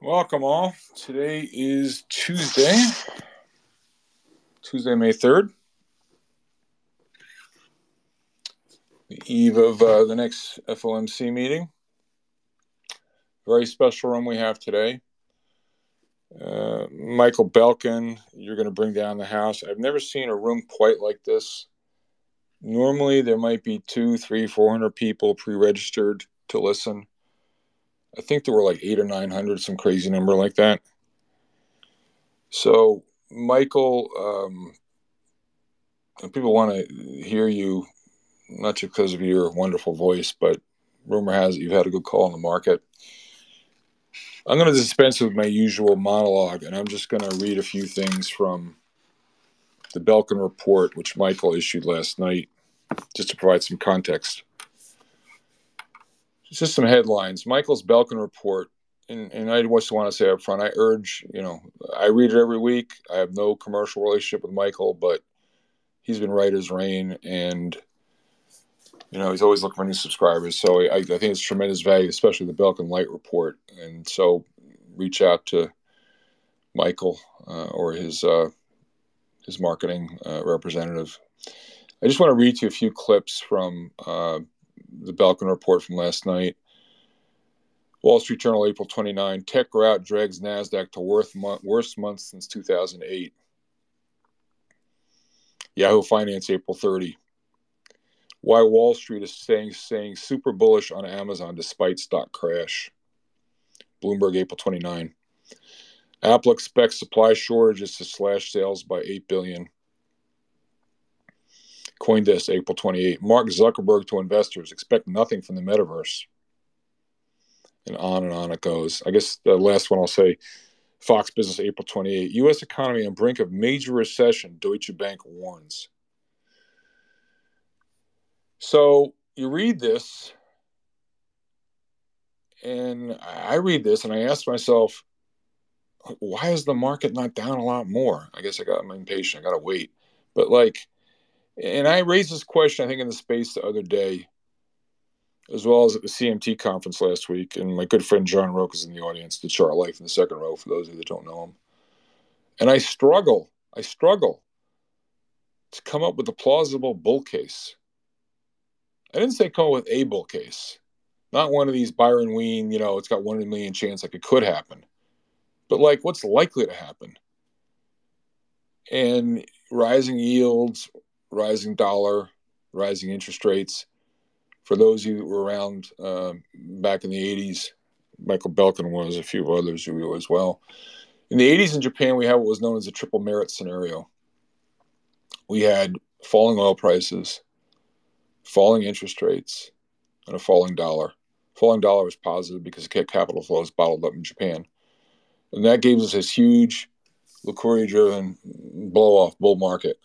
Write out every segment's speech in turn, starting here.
Welcome all. Today is Tuesday, Tuesday, May 3rd, the eve of uh, the next FOMC meeting. Very special room we have today. Uh, Michael Belkin, you're going to bring down the house. I've never seen a room quite like this. Normally, there might be two, three, four hundred people pre registered to listen I think there were like eight or nine hundred, some crazy number like that. So, Michael, um, people want to hear you, not just because of your wonderful voice, but rumor has it you've had a good call on the market. I'm going to dispense with my usual monologue, and I'm just going to read a few things from the Belkin report, which Michael issued last night, just to provide some context just some headlines. Michael's Belkin report, and, and I just want to say up front, I urge, you know, I read it every week. I have no commercial relationship with Michael, but he's been right as rain, and you know he's always looking for new subscribers. So I, I think it's tremendous value, especially the Belkin Light report. And so reach out to Michael uh, or his uh, his marketing uh, representative. I just want to read to you a few clips from uh, the Belkin report from last night. Wall Street Journal, April 29. Tech rout drags NASDAQ to worst month, worst month since 2008. Yahoo Finance, April 30. Why Wall Street is staying, saying super bullish on Amazon despite stock crash. Bloomberg, April 29. Apple expects supply shortages to slash sales by 8 billion. Coindesk, April 28. Mark Zuckerberg to investors expect nothing from the metaverse. And on and on it goes. I guess the last one I'll say Fox Business, April 28. U.S. economy on brink of major recession, Deutsche Bank warns. So you read this, and I read this, and I ask myself, why is the market not down a lot more? I guess I got I'm impatient. I got to wait. But like, and I raised this question, I think, in the space the other day, as well as at the CMT conference last week. And my good friend John Roque is in the audience, the chart life in the second row, for those of you that don't know him. And I struggle, I struggle to come up with a plausible bull case. I didn't say come up with a bull case, not one of these Byron Wien, you know, it's got one in a million chance like it could happen, but like what's likely to happen. And rising yields, rising dollar, rising interest rates. For those of you who were around uh, back in the 80s, Michael Belkin was, a few others who were as well. In the 80s in Japan, we had what was known as a triple merit scenario. We had falling oil prices, falling interest rates, and a falling dollar. Falling dollar was positive because capital flows bottled up in Japan. And that gave us this huge liquidity driven blow off bull market.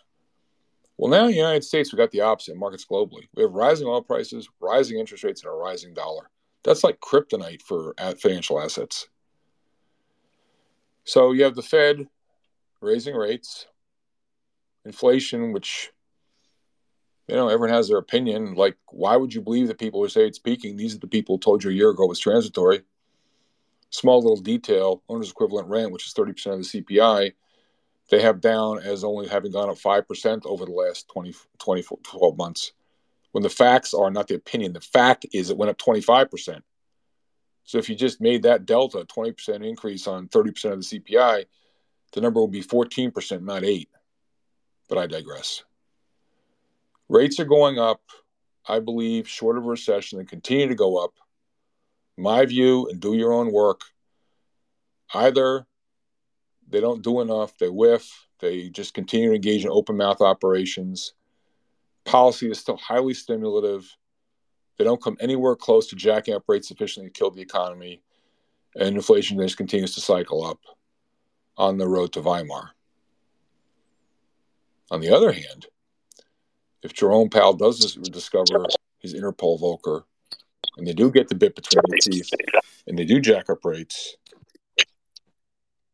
Well, now in the United States, we got the opposite markets globally. We have rising oil prices, rising interest rates, and a rising dollar. That's like kryptonite for financial assets. So you have the Fed raising rates, inflation, which you know everyone has their opinion. Like, why would you believe the people who say it's peaking? These are the people who told you a year ago it was transitory. Small little detail: owner's equivalent rent, which is thirty percent of the CPI, they have down as only having gone up 5% over the last 20, 20 12 months. When the facts are not the opinion, the fact is it went up 25%. So if you just made that delta, 20% increase on 30% of the CPI, the number will be 14%, not 8. But I digress. Rates are going up, I believe, short of recession and continue to go up. My view, and do your own work, either they don't do enough. They whiff. They just continue to engage in open mouth operations. Policy is still highly stimulative. They don't come anywhere close to jacking up rates sufficiently to kill the economy. And inflation just continues to cycle up on the road to Weimar. On the other hand, if Jerome Powell does discover his inner Paul Volcker, and they do get the bit between their teeth, and they do jack up rates,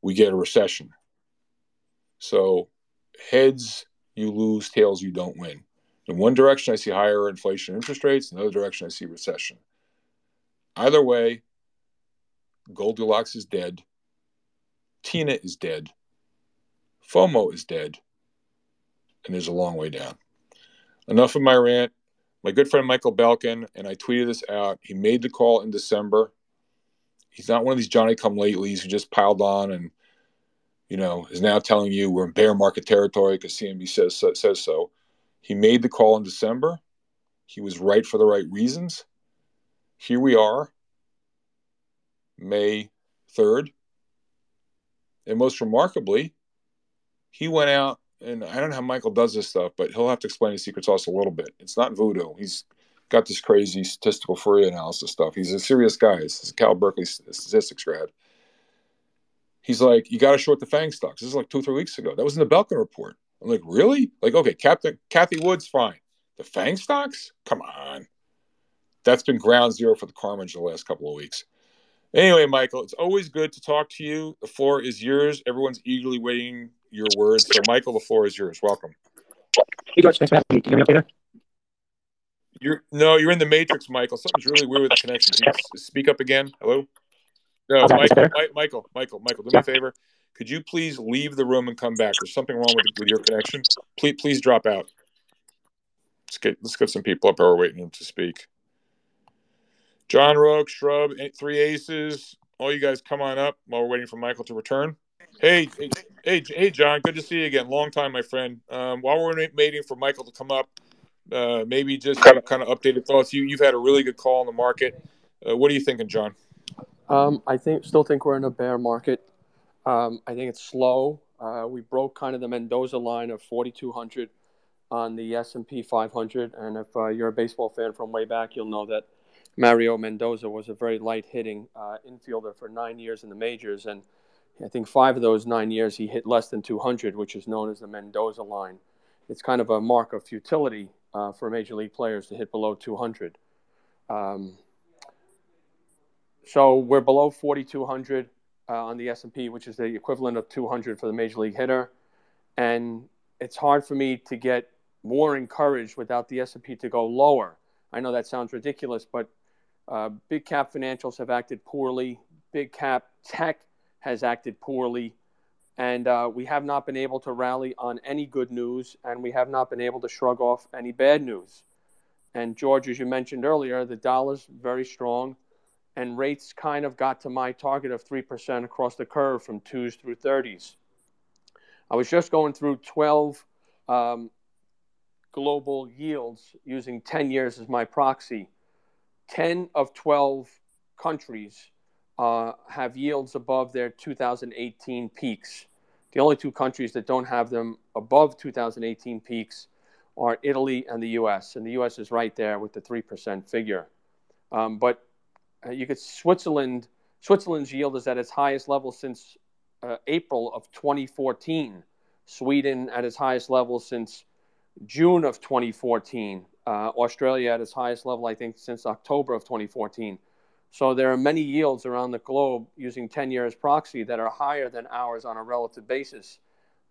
we get a recession. So heads you lose, tails you don't win. In one direction, I see higher inflation interest rates. In the other direction, I see recession. Either way, Goldilocks is dead. Tina is dead. FOMO is dead. And there's a long way down. Enough of my rant. My good friend Michael Belkin, and I tweeted this out. He made the call in December. He's not one of these Johnny come latelys who just piled on and, you know, is now telling you we're in bear market territory because CME says, says so. He made the call in December. He was right for the right reasons. Here we are, May 3rd. And most remarkably, he went out and I don't know how Michael does this stuff, but he'll have to explain his secret sauce a little bit. It's not voodoo. He's got this crazy statistical Fourier analysis stuff. He's a serious guy. He's a Cal Berkeley statistics grad. He's like, you got to short the FANG stocks. This is like two, or three weeks ago. That was in the Belkin report. I'm like, really? Like, okay, Captain Cathie Wood's fine. The FANG stocks? Come on. That's been ground zero for the Carmage the last couple of weeks. Anyway, Michael, it's always good to talk to you. The floor is yours. Everyone's eagerly waiting your words. So, Michael, the floor is yours. Welcome. Hey, George. Thanks for having me. Can you hear me okay there? You're no, you're in the matrix, Michael. Something's really weird with the connection. Can you speak up again? Hello. No, Michael, Michael, Michael, Michael. Do me a favor. Could you please leave the room and come back? There's something wrong with, with your connection. Please, please drop out. Let's get let's get some people up here waiting to speak. John Roque, Shrub, three aces. All you guys come on up while we're waiting for Michael to return. Hey, hey, hey, hey, John. Good to see you again. Long time, my friend. Um, while we're waiting for Michael to come up, uh, maybe just kind of, kind of updated thoughts. You you've had a really good call in the market. Uh, what are you thinking, John? Um, I think still think we're in a bear market. Um, I think it's slow. Uh, we broke kind of the Mendoza line of 4,200 on the S&P 500, and if uh, you're a baseball fan from way back, you'll know that Mario Mendoza was a very light hitting uh, infielder for nine years in the majors, and I think five of those nine years he hit less than 200, which is known as the Mendoza line. It's kind of a mark of futility uh, for major league players to hit below 200. Um, so we're below 4,200 uh, on the S&P, which is the equivalent of 200 for the major league hitter, and it's hard for me to get more encouraged without the S&P to go lower. I know that sounds ridiculous, but uh, big cap financials have acted poorly. Big cap tech has acted poorly. And uh, we have not been able to rally on any good news, and we have not been able to shrug off any bad news. And George, as you mentioned earlier, the dollar's very strong, and rates kind of got to my target of 3% across the curve from 2s through 30s. I was just going through 12 um, global yields using 10 years as my proxy 10 of 12 countries uh, have yields above their 2018 peaks. The only two countries that don't have them above 2018 peaks are Italy and the US. And the US is right there with the 3% figure. Um, but uh, you could Switzerland, Switzerland's yield is at its highest level since uh, April of 2014. Sweden at its highest level since June of 2014 uh, Australia at its highest level, I think, since October of 2014. So there are many yields around the globe using 10 years proxy that are higher than ours on a relative basis.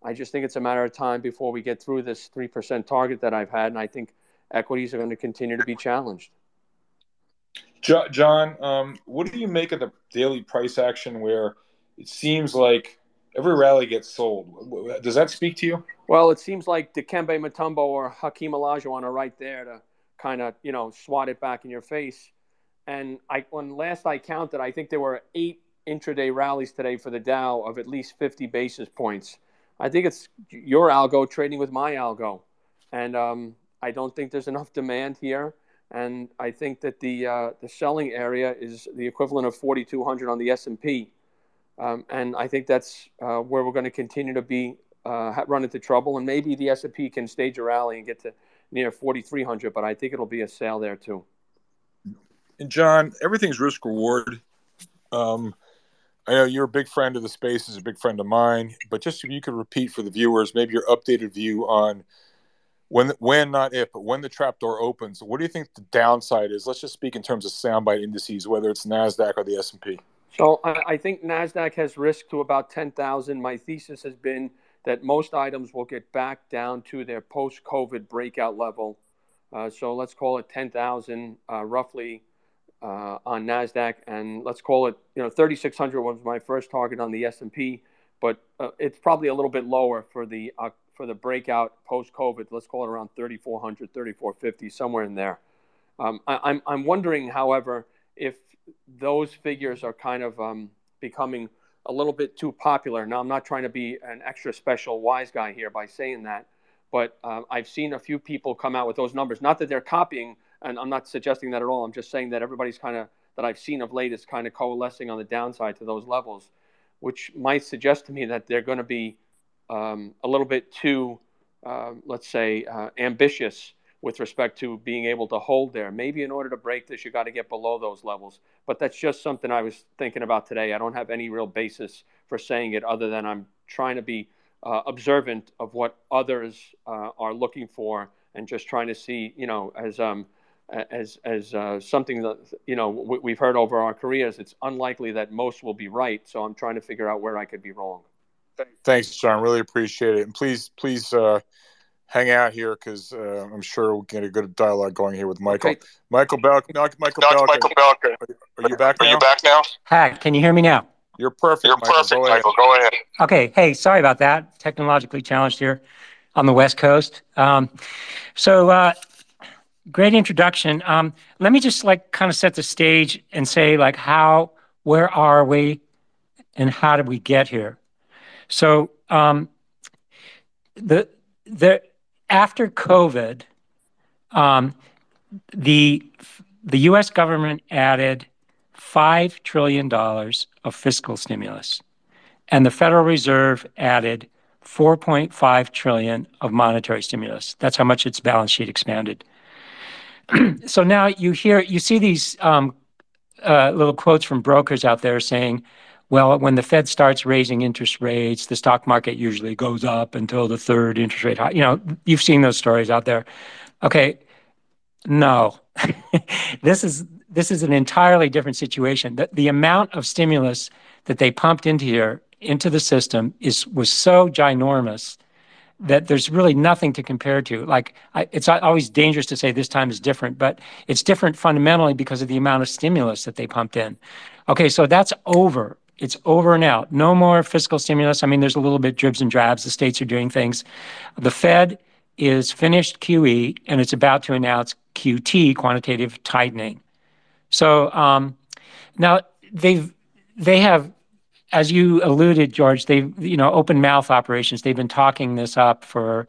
I just think it's a matter of time before we get through this 3% target that I've had, and I think equities are going to continue to be challenged. John, um, what do you make of the daily price action where it seems like every rally gets sold? Does that speak to you? Well, it seems like Dikembe Mutombo or Hakeem Olajuwon are right there to kind of, you know, swat it back in your face. And I, when last I counted, I think there were eight intraday rallies today for the Dow of at least 50 basis points. I think it's your algo trading with my algo. And um, I don't think there's enough demand here. And I think that the, uh, the selling area is the equivalent of 4,200 on the S&P. Um, and I think that's uh, where we're going to continue to be uh, run into trouble, and maybe the S&P can stage a rally and get to near 4,300. But I think it'll be a sale there too. And John, everything's risk reward. Um, I know you're a big friend of the space, is a big friend of mine. But just if you could repeat for the viewers, maybe your updated view on when, when not if, but when the trapdoor opens. What do you think the downside is? Let's just speak in terms of soundbite indices, whether it's Nasdaq or the S and P. So I, think Nasdaq has risk to about 10,000. My thesis has been that most items will get back down to their post-COVID breakout level. Uh, so let's call it 10,000 uh, roughly uh, on Nasdaq, and let's call it, you know, 3,600 was my first target on the S&P, but uh, it's probably a little bit lower for the uh, for the breakout post COVID. Let's call it around 3,400, 3,450, somewhere in there. Um, I, am I'm, I'm wondering, however, if those figures are kind of um, becoming a little bit too popular. Now, I'm not trying to be an extra special wise guy here by saying that, but uh, I've seen a few people come out with those numbers. Not that they're copying and I'm not suggesting that at all. I'm just saying that everybody's kind of that I've seen of late is kind of coalescing on the downside to those levels, which might suggest to me that they're going to be um, a little bit too, uh, let's say, uh, ambitious with respect to being able to hold there. Maybe in order to break this, you got to get below those levels. But that's just something I was thinking about today. I don't have any real basis for saying it other than I'm trying to be uh, observant of what others uh, are looking for and just trying to see, you know, as um, as as uh, something that you know we, have heard over our careers. It's unlikely that most will be right. So I'm trying to figure out where I could be wrong. Thanks, John. Really appreciate it. And please, please uh, hang out here because uh, I'm sure we'll get a good dialogue going here with Michael. Okay. Michael Bell. Michael Bell. Michael Belkin. Are you back now? Are you back now? Hi. Can you hear me now? You're perfect. You're Michael. perfect, Go Michael. Go ahead. Okay. Hey, sorry about that. Technologically challenged here on the West Coast. Um, so uh, great introduction. Um, let me just like kind of set the stage and say like how, where are we, and how did we get here? So um, the the after COVID, um, the the U.S. government added five trillion dollars of fiscal stimulus, and the Federal Reserve added 4.5 trillion of monetary stimulus. That's how much its balance sheet expanded. so now you hear, you see these um, uh, little quotes from brokers out there saying, well, when the Fed starts raising interest rates, the stock market usually goes up until the third interest rate high. You know, you've seen those stories out there. Okay, no, this is this is an entirely different situation. The, the amount of stimulus that they pumped into here into the system is was so ginormous that there's really nothing to compare to. Like, I, it's always dangerous to say this time is different, but it's different fundamentally because of the amount of stimulus that they pumped in. Okay, so that's over. It's over and out. No more fiscal stimulus. I mean, there's a little bit dribs and drabs. The states are doing things. The Fed is finished QE and it's about to announce QT, quantitative tightening. So um, now they've they have as you alluded, George, they've you know open mouth operations. They've been talking this up for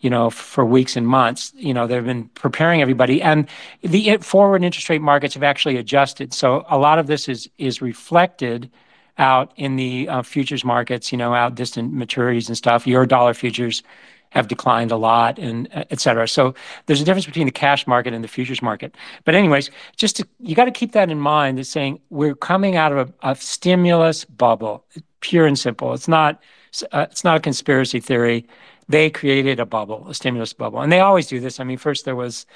you know for weeks and months. You know they've been preparing everybody, and the forward interest rate markets have actually adjusted. So a lot of this is is reflected out in the uh, futures markets. You know, out distant maturities and stuff. Eurodollar futures have declined a lot and uh, et cetera. So there's a difference between the cash market and the futures market. But anyways, just you got to keep that in mind. Is saying we're coming out of a, stimulus bubble, pure and simple. It's not uh, it's not a conspiracy theory. They created a bubble, a stimulus bubble, and they always do this. I mean, first there was.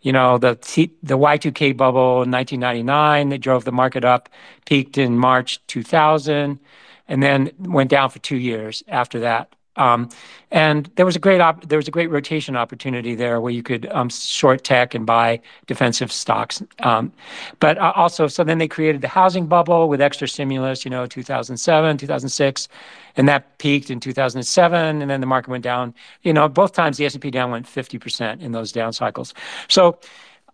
You know, the T, the Y2K bubble in 1999, they drove the market up, peaked in March 2000, and then went down for two years after that. Um, and there was a great op- there was a great rotation opportunity there where you could um, short tech and buy defensive stocks. Um, but uh, also, so then they created the housing bubble with extra stimulus. You know, 2007, 2006, and that peaked in 2007, and then the market went down. You know, both times the S&P down went 50% in those down cycles. So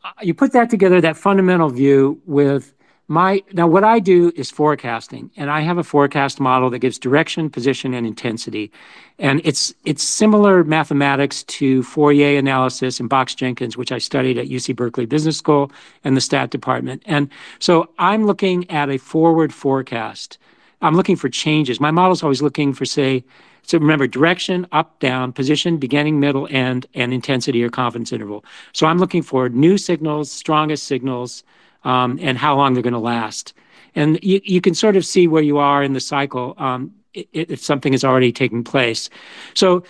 uh, you put that together, that fundamental view with now what I do is forecasting, and I have a forecast model that gives direction, position, and intensity. And it's it's similar mathematics to Fourier analysis and Box Jenkins, which I studied at UC Berkeley Business School and the stat department. And so I'm looking at a forward forecast. I'm looking for changes. My model's always looking for, say, so remember direction, up, down, position, beginning, middle, end, and intensity or confidence interval. So I'm looking for new signals, strongest signals, um, and how long they're going to last. And you, you can sort of see where you are in the cycle um, if something is already taking place. So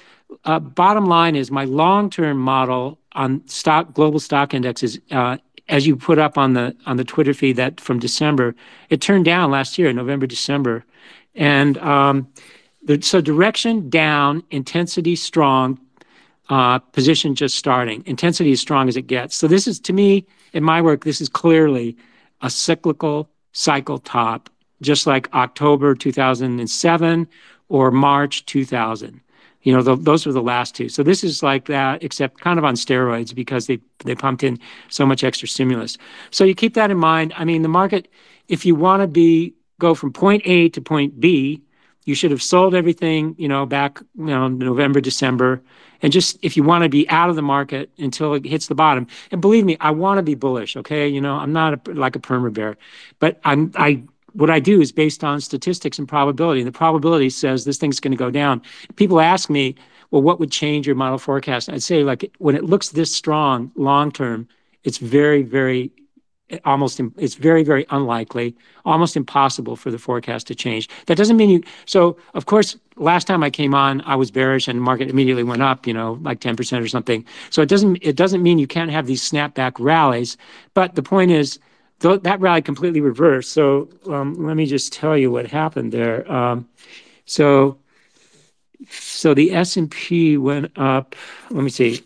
uh, bottom line is my long-term model on stock global stock indexes, uh, as you put up on the on the Twitter feed that from December, it turned down last year, November, December, and um, the, so direction down, intensity strong, uh, position just starting. Intensity as strong as it gets. So this is to me in my work, this is clearly a cyclical cycle top, just like October 2007 or March 2000. You know, those were the last two. So This is like that, except kind of on steroids because they they pumped in so much extra stimulus. So you keep that in mind. I mean, the market, if you want to be go from point A to point B, you should have sold everything, you know, back, you know, November, December. And just if you want to be out of the market until it hits the bottom. And believe me, I want to be bullish, okay? You know, I'm not like a perma bear. But I'm I. What I do is based on statistics and probability, and the probability says this thing's going to go down. People ask me, "Well, what would change your model forecast?" I'd say, like, when it looks this strong long term, it's very, very unlikely, almost impossible for the forecast to change. That doesn't mean you. So of course, last time I came on, I was bearish and the market immediately went up, you know, like 10% or something. So it doesn't it doesn't mean you can't have these snapback rallies. But the point is, that rally completely reversed. So um let me just tell you what happened there. So, so, the S&P went up. Let me see.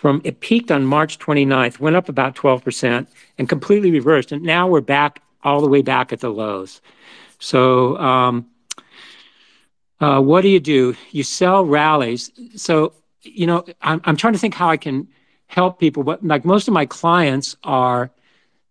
From it peaked on March 29th, went up about 12% and completely reversed, and now we're back, all the way back at the lows. So um, uh, what do you do? You sell rallies. So, you know, I'm I'm trying to think how I can help people. But like, most of my clients are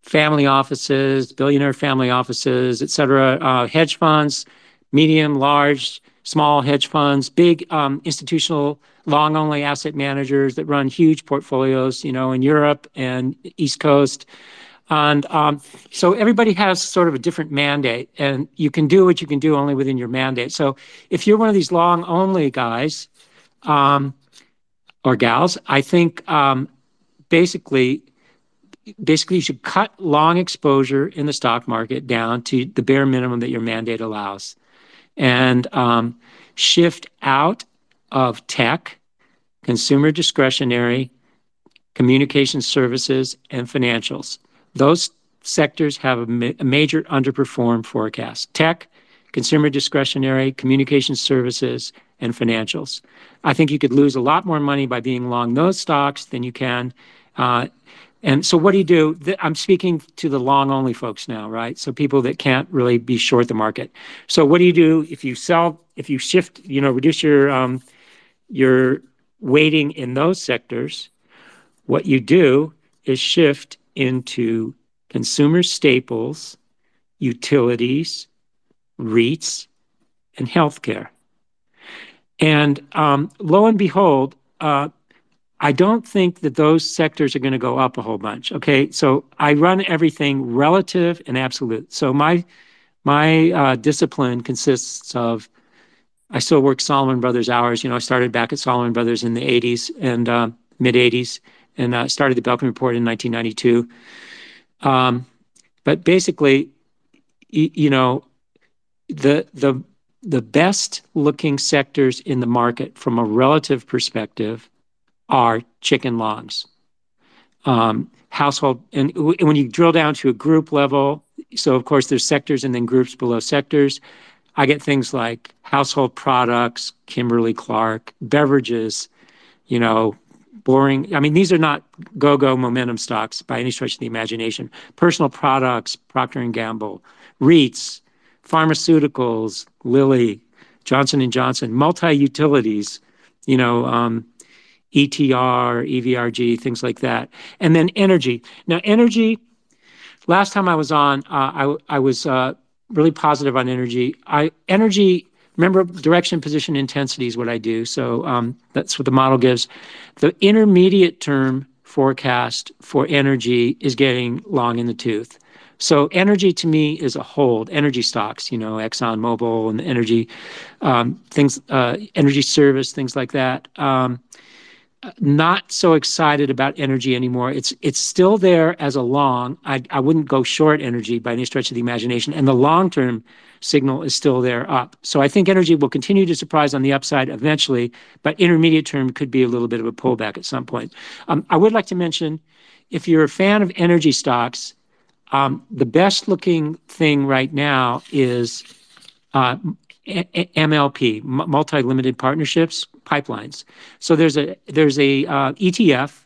family offices, billionaire family offices, et cetera, uh, hedge funds, medium, large, small hedge funds, big, um, institutional long-only asset managers that run huge portfolios, you know, in Europe and East Coast. And um, so everybody has sort of a different mandate, and you can do what you can do only within your mandate. So if you're one of these long-only guys, um, or gals, I think, um, basically basically you should cut long exposure in the stock market down to the bare minimum that your mandate allows. Um, shift out of tech, consumer discretionary, communication services, and financials. Those sectors have a major underperform forecast. Tech, consumer discretionary, communication services, and financials. I think you could lose a lot more money by being long those stocks than you can. Uh, And so what do you do? I'm speaking to the long-only folks now, right? So people that can't really be short the market. So what do you do if you sell, if you shift, you know, reduce your um, your weighting in those sectors? What you do is shift into consumer staples, utilities, REITs, and healthcare. And um, lo and behold, I don't think that those sectors are gonna go up a whole bunch, okay? So I run everything relative and absolute. So my my uh, discipline consists of I still work Salomon Brothers hours. You know, I started back at Salomon Brothers in the '80s and uh, mid '80s, and uh, started the Belkin Report in 1992. Um, but Basically, you know, the the the best-looking sectors in the market from a relative perspective are chicken longs. Um, household. And when you drill down to a group level, so of course there's sectors and then groups below sectors. I get things like household products, Kimberly-Clark, beverages, you know, boring. I mean, these are not go-go momentum stocks by any stretch of the imagination. Personal products, Procter & Gamble. REITs, pharmaceuticals, Lilly, Johnson & Johnson. Multi-utilities, you know, um, ETR, EVRG, things like that. And then energy. Now, energy, last time I was on, uh, I I, was uh, really positive on energy. I Energy, remember direction, position, intensity is what I do. So um, that's what the model gives. The intermediate term forecast for energy is getting long in the tooth. So energy to me is a hold. Energy stocks, you know, ExxonMobil and the energy um, things, uh, energy service, things like that. Um, Not so excited about energy anymore. It's it's still there as a long. I wouldn't go short energy by any stretch of the imagination, and the long-term signal is still there up. So I think energy will continue to surprise on the upside eventually, but intermediate term could be a little bit of a pullback at some point. Um, I would like to mention, if you're a fan of energy stocks, um, the best-looking thing right now is uh, MLP, multi-limited partnerships pipelines. So there's a there's a uh, ETF,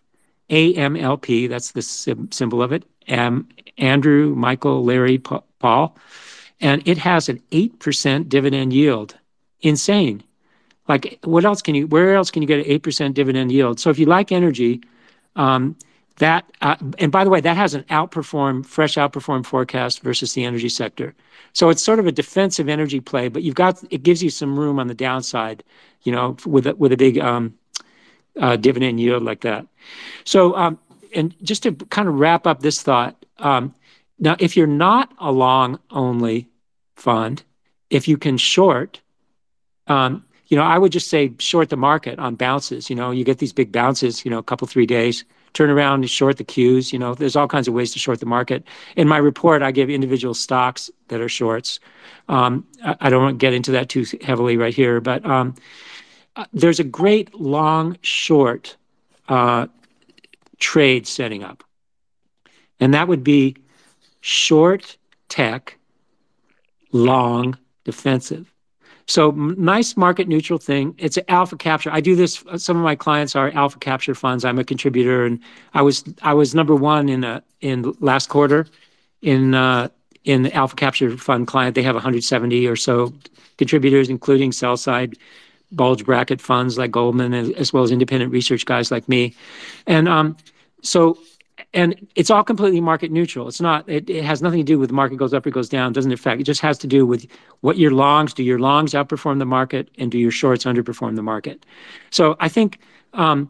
AMLP, that's the symbol of it, Andrew, Michael, Larry, Paul, and it has an 8% dividend yield. Insane. Like, what else can you, where else can you get an 8% dividend yield? So if you like energy, that, uh, and by the way, that has an outperform, fresh outperform forecast versus the energy sector. So it's sort of a defensive energy play, but you've got, it gives you some room on the downside, you know, with a, with a big um, uh, dividend yield like that. So, um, and just to kind of wrap up this thought, um, now, if you're not a long-only fund, if you can short, you know, I would just say short the market on bounces. You know, you get these big bounces, you know, a couple, three days, turn around and short the Qs. You know, there's all kinds of ways to short the market. In my report, I give individual stocks that are shorts. Um, I don't want to get into that too heavily right here, but um, uh, there's a great long-short uh, trade setting up. And that would be short tech, long defensive. So nice market neutral thing. It's an alpha capture. I do this. Some of my clients are alpha capture funds. I'm a contributor, and I was I was number one in a in last quarter in uh, in the alpha capture fund client. They have 170 or so contributors, including sell-side bulge bracket funds like Goldman, as well as independent research guys like me. And um, so, and it's all completely market neutral. It's not, it has nothing to do with market goes up or goes down. It doesn't affect. It just has to do with what your longs, do your longs outperform the market and do your shorts underperform the market? So I think, um,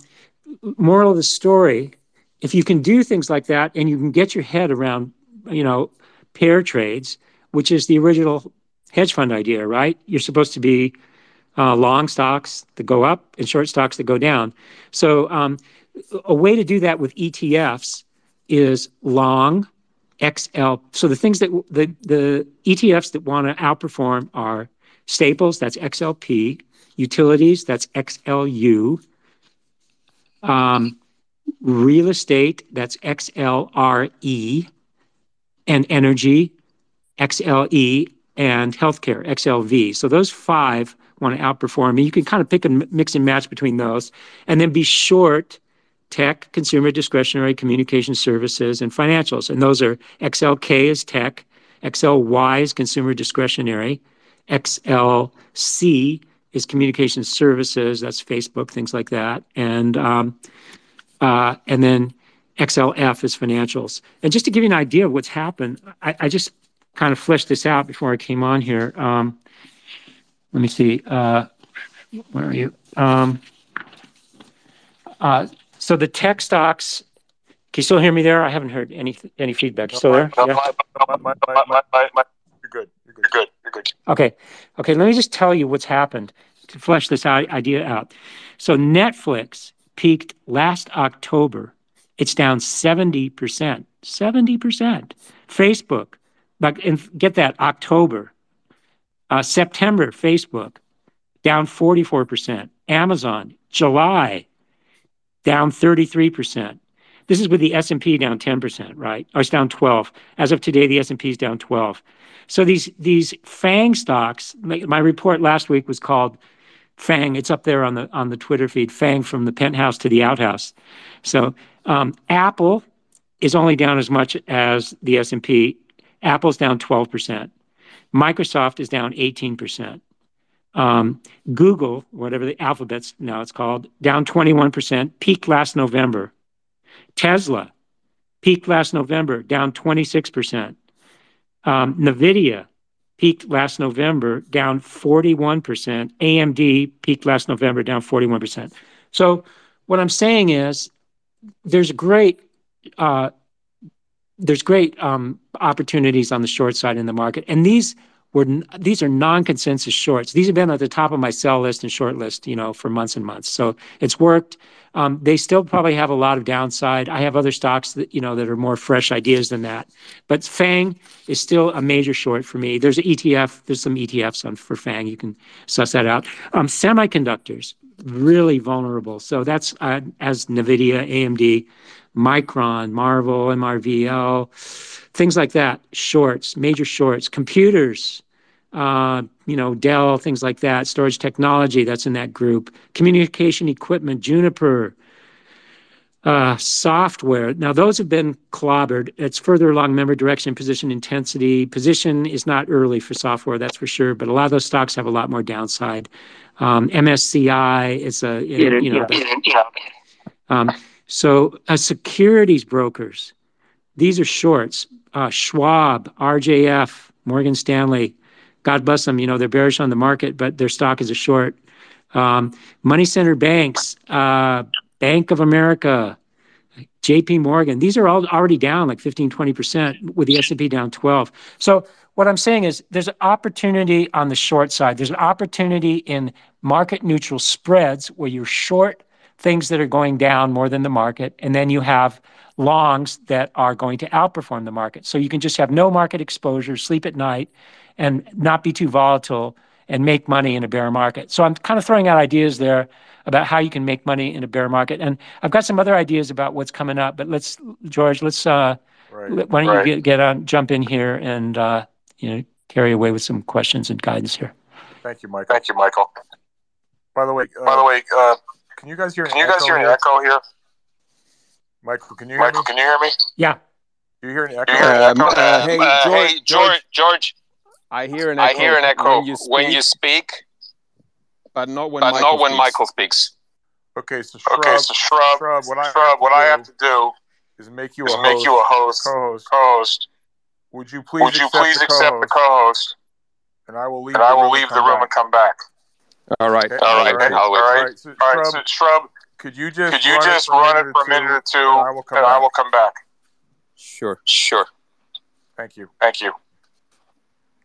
moral of the story, if you can do things like that and you can get your head around, you know, pair trades, which is the original hedge fund idea, right? You're supposed to be uh, long stocks that go up and short stocks that go down. So um, a way to do that with ETFs is long XL. So the things that the the ETFs that want to outperform are staples, that's XLP, utilities, that's XLU, um, real estate, that's XLRE, and energy, XLE, and healthcare, XLV. So those five want to outperform. And you can kind of pick and mix and match between those and then be short tech, consumer discretionary communication services, and financials. And those are XLK is tech, XLY is consumer discretionary, XLC is communication services, that's Facebook, things like that. And um, uh, then XLF is financials. And just to give you an idea of what's happened, I just kind of fleshed this out before I came on here. Um, let me see. Uh, where are you? Um, uh, So the tech stocks, can you still hear me there? I haven't heard any any feedback. You still there? You're good. You're good. You're good. Okay. Okay. Let me just tell you what's happened to flesh this idea out. So Netflix peaked last October. It's down 70%. 70%. Facebook, get that October. Uh, September, Facebook, down 44%. Amazon, July, down 33%. This is with the S&P down 10%, right? Or it's down 12. As of today, the S&P is down 12. So these these FANG stocks, my report last week was called FANG. It's up there on the Twitter feed, FANG from the penthouse to the outhouse. So um, Apple is only down as much as the S&P. Apple's down 12%. Microsoft is down 18%. Um, Google, whatever the Alphabet's now it's called, down 21%, peaked last November. Tesla peaked last November, down 26%. Um, NVIDIA peaked last November, down 41%. AMD peaked last November, down 41%. So what I'm saying is there's great uh, there's great um, opportunities on the short side in the market. And these are non-consensus shorts. These have been at the top of my sell list and short list, you know, for months and months. So it's worked. Um, they still probably have a lot of downside. I have other stocks that, you know, that are more fresh ideas than that. But FANG is still a major short for me. There's an ETF, there's some ETFs for FANG. You can suss that out. Um, semiconductors, really vulnerable. So that's uh, as NVIDIA, AMD, Micron, Marvell, MRVL, things like that. Shorts, major shorts, computers, uh, you know, Dell, things like that. Storage technology, that's in that group. Communication equipment, Juniper, uh, Software. Now, those have been clobbered. It's further along memory direction, position intensity. Position is not early for software, that's for sure, but a lot of those stocks have a lot more downside. Um, MSCI is a, you know. So, as securities brokers, these are shorts. Uh, Schwab, RJF, Morgan Stanley, God bless them, you know, they're bearish on the market, but their stock is a short. Um, money center banks, uh, Bank of America, J.P. Morgan. these are all already down like 15%, 20% with the S&P down 12. So What I'm saying is there's an opportunity on the short side. There's an opportunity in market neutral spreads where you're short things that are going down more than the market, and then you have longs that are going to outperform the market. So you can just have no market exposure, sleep at night, and not be too volatile and make money in a bear market. So I'm kind of throwing out ideas there about how you can make money in a bear market. And I've got some other ideas about what's coming up, but let's, George, let's. Uh, right Why don't you get on, jump in here and, uh, you know, carry away with some questions and guidance here. Thank you, Michael. Thank you, Michael. By the way, uh, by the uh, way, can you guys hear Can you guys hear an echo here? Michael, can you Michael, hear me? Yeah. Do you hear an echo? Hey, George. I hear an echo when you speak, but not when Michael speaks. Okay. So shrub, what I have to do is make you a host, co-host. Would you please accept the co-host? And I will leave the room and come back. All right. All right. Shrub, so, Shrub, could you just could you run it for a minute or two, and I will come back. Sure. Sure. Thank you. Thank you.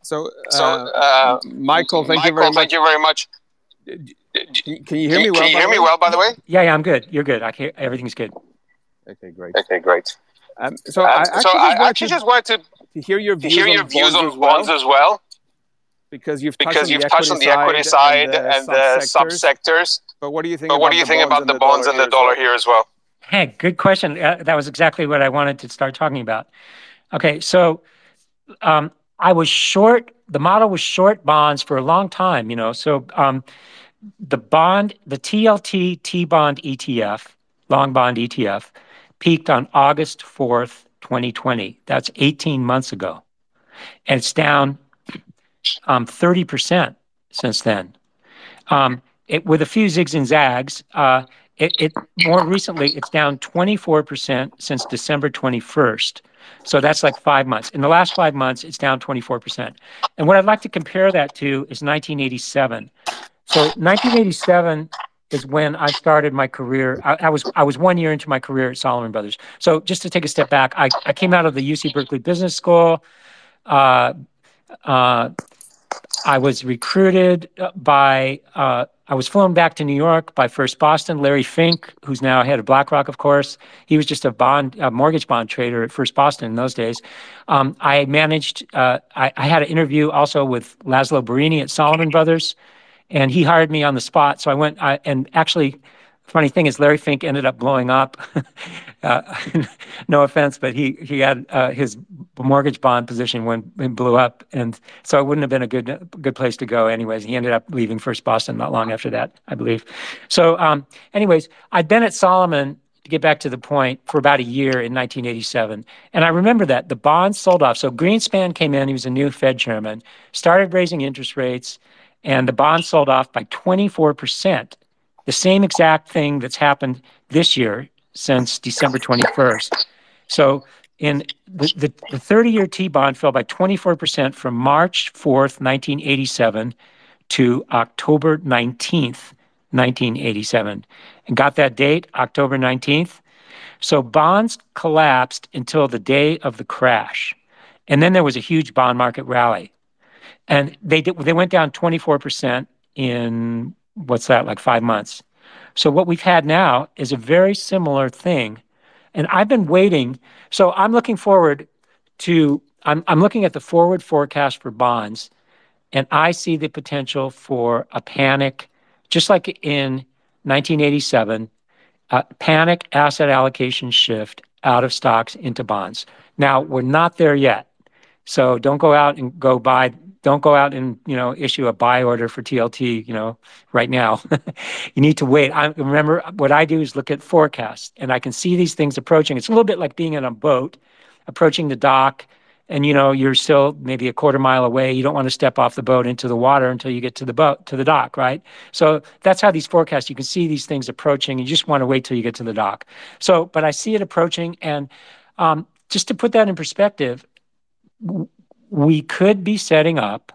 So, uh, so uh, Michael, thank you very much. Thank you very much. Can you hear me well? Can you hear me well, by the way? Yeah, yeah, I'm good. You're good. I can Everything's good. Okay, great. Okay, great. Um, so, um, I actually just wanted to hear your views on bonds as well. Because you've touched on the equity side and the sub-sectors. But what do you think But what do you think about the bonds and the dollar here as well? Hey, good question. That was exactly what I wanted to start talking about. Okay. So um, I was short, the model was short bonds for a long time, you know. So um, the bond, the TLT T-bond ETF, long bond ETF, peaked on August 4th, 2020. That's 18 months ago. And it's down Um, 30% since then. Um, it With a few zigs and zags, uh, It more recently, it's down 24% since December 21st. So That's like five months. In the last five months, it's down 24%. And what I'd like to compare that to is 1987. So 1987 is when I started my career. I was I was one year into my career at Salomon Brothers. So just to take a step back, I came out of the UC Berkeley Business School. Uh, uh, I was recruited uh, by, uh, I was flown back to New York by First Boston. Larry Fink, who's now head of BlackRock, of course, he was just a bond, a mortgage bond trader at First Boston in those days. Um, I managed, uh, I had an interview also with Laszlo Birinyi at Salomon Brothers, and he hired me on the spot. So I went, I, and actually, funny thing is Larry Fink ended up blowing up. No offense, but he he had his mortgage bond position when it blew up. And so it wouldn't have been a good good place to go anyways. He ended up leaving First Boston not long after that, I believe. So, um, anyways, I'd been at Salomon to get back to the point, for about a year in 1987. and I remember that the bonds sold off. So Greenspan came in, he was a new Fed chairman, started raising interest rates, and the bonds sold off by 24%. The same exact thing that's happened this year since December 21st. So In the the, 30-year T-bond fell by 24% from March 4th, 1987 to October 19th, 1987. And Got that date, October 19th? So Bonds collapsed until the day of the crash. And then there was a huge bond market rally. And they, did, they went down 24% in, what's that, like five months. So what we've had now is a very similar thing. And I've been waiting. So I'm looking forward to, I'm I'm looking at the forward forecast for bonds, and I see the potential for a panic, just like in 1987, a panic asset allocation shift out of stocks into bonds. Now, we're not there yet. So don't go out and go buy don't go out and you know issue a buy order for TLT you know right now. you need to wait. I remember what I do is look at forecasts and I can see these things approaching. It's a little bit like being in a boat approaching the dock and you know you're still maybe a quarter mile away you don't want to step off the boat into the water until you get to the boat to the dock right so that's how these forecasts you can see these things approaching you just want to wait till you get to the dock so but i see it approaching and um, just to put that in perspective we could be setting up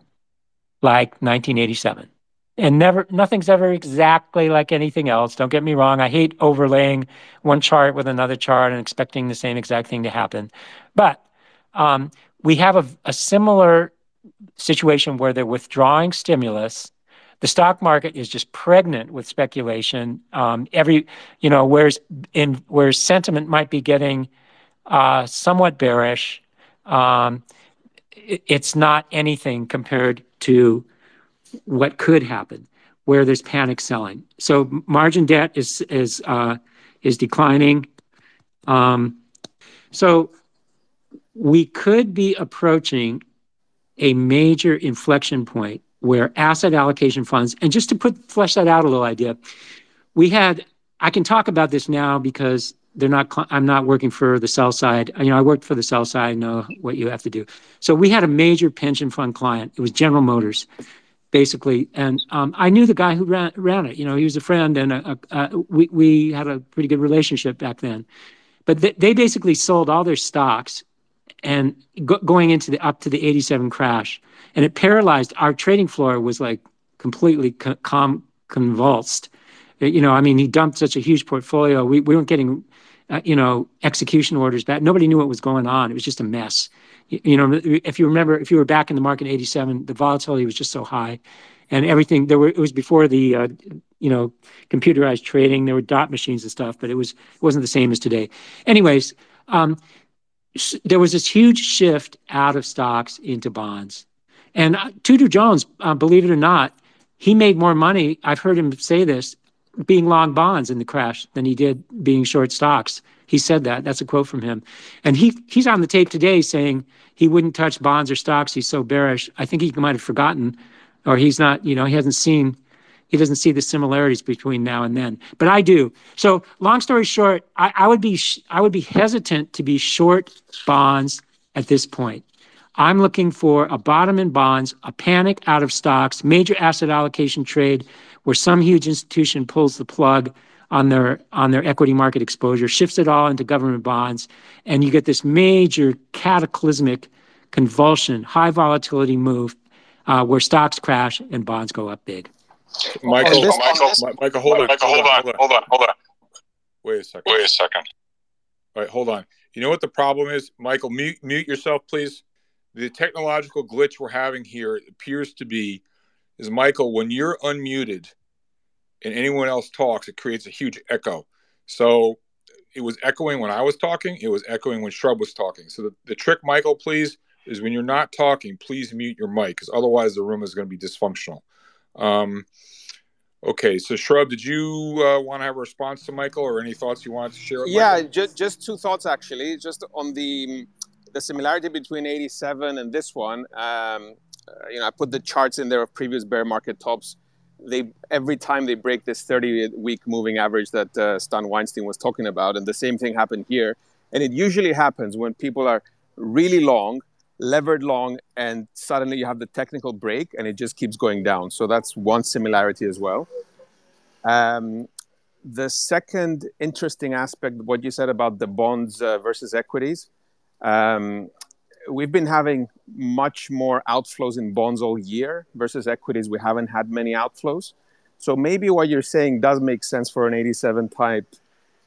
like 1987 and never nothing's ever exactly like anything else. Don't get me wrong i hate overlaying one chart with another chart and expecting the same exact thing to happen. But um, we have a, a similar situation where they're withdrawing stimulus. The stock market is just pregnant with speculation. Um, every you know whereas in where sentiment might be getting uh, somewhat bearish um, it's not anything compared to what could happen where there's panic selling. So margin debt is is uh, is declining. Um, so we could be approaching a major inflection point where asset allocation funds, and just to put flesh that out a little idea, we had. I can talk about this now because they're not i'm not working for the sell side. You know i worked for the sell side I know what you have to do. So we had a major pension fund client. It was general motors basically. And um, i knew the guy who ran, ran it. You know he was a friend and a, a, a, we, we had a pretty good relationship back then. But th- they basically sold all their stocks and go- going into the up to the 87 crash. And it paralyzed our trading floor was like completely com- convulsed. You know i mean he dumped such a huge portfolio. We, we weren't getting uh, you know, execution orders back. Nobody knew what was going on. It was just a mess. You, you know, if you remember, if you were back in the market in '87, the volatility was just so high, and everything. There were it was before the uh, you know computerized trading. There were dot machines and stuff, but it was it wasn't the same as today. Anyways, um, there was this huge shift out of stocks into bonds, and uh, Tudor Jones, uh, believe it or not, he made more money. I've heard him say this being long bonds in the crash than he did being short stocks. He said that. That's a quote from him. And he he's on the tape today saying he wouldn't touch bonds or stocks. He's so bearish. I think he might have forgotten or he's not, you know, he hasn't seen he doesn't see the similarities between now and then. But I do. So long story short, I, I would be I would be hesitant to be short bonds at this point. I'm looking for a bottom in bonds, a panic out of stocks, major asset allocation trade where some huge institution pulls the plug on their on their equity market exposure, shifts it all into government bonds, and you get this major cataclysmic convulsion, high volatility move uh, where stocks crash and bonds go up big. Michael, this, Michael, Michael, hold on, Michael, hold on, hold on, hold on. Wait a second. Wait a second. All right, hold on. You know what the problem is, Michael? Mute, mute yourself, please. The technological glitch we're having here appears to be is Michael, when you're unmuted and anyone else talks, it creates a huge echo. So it was echoing when I was talking, it was echoing when Shrub was talking. So the, the trick, Michael, please, is when you're not talking, please mute your mic because otherwise the room is going to be dysfunctional. Um, okay, so Shrub, did you uh, want to have a response to Michael or any thoughts you wanted to share? yeah, just, just two thoughts actually. Just on the the similarity between 87 and this one. Um, uh, you know, I put the charts in there of previous bear market tops. They every time they break this 30 week moving average that uh, Stan Weinstein was talking about, and the same thing happened here. And it usually happens when people are really long, levered long, and suddenly you have the technical break, and it just keeps going down. So that's one similarity as well. Um, the second interesting aspect, what you said about the bonds uh, versus equities. Um, we've been having much more outflows in bonds all year versus equities. We haven't had many outflows. So maybe what you're saying does make sense for an 87 type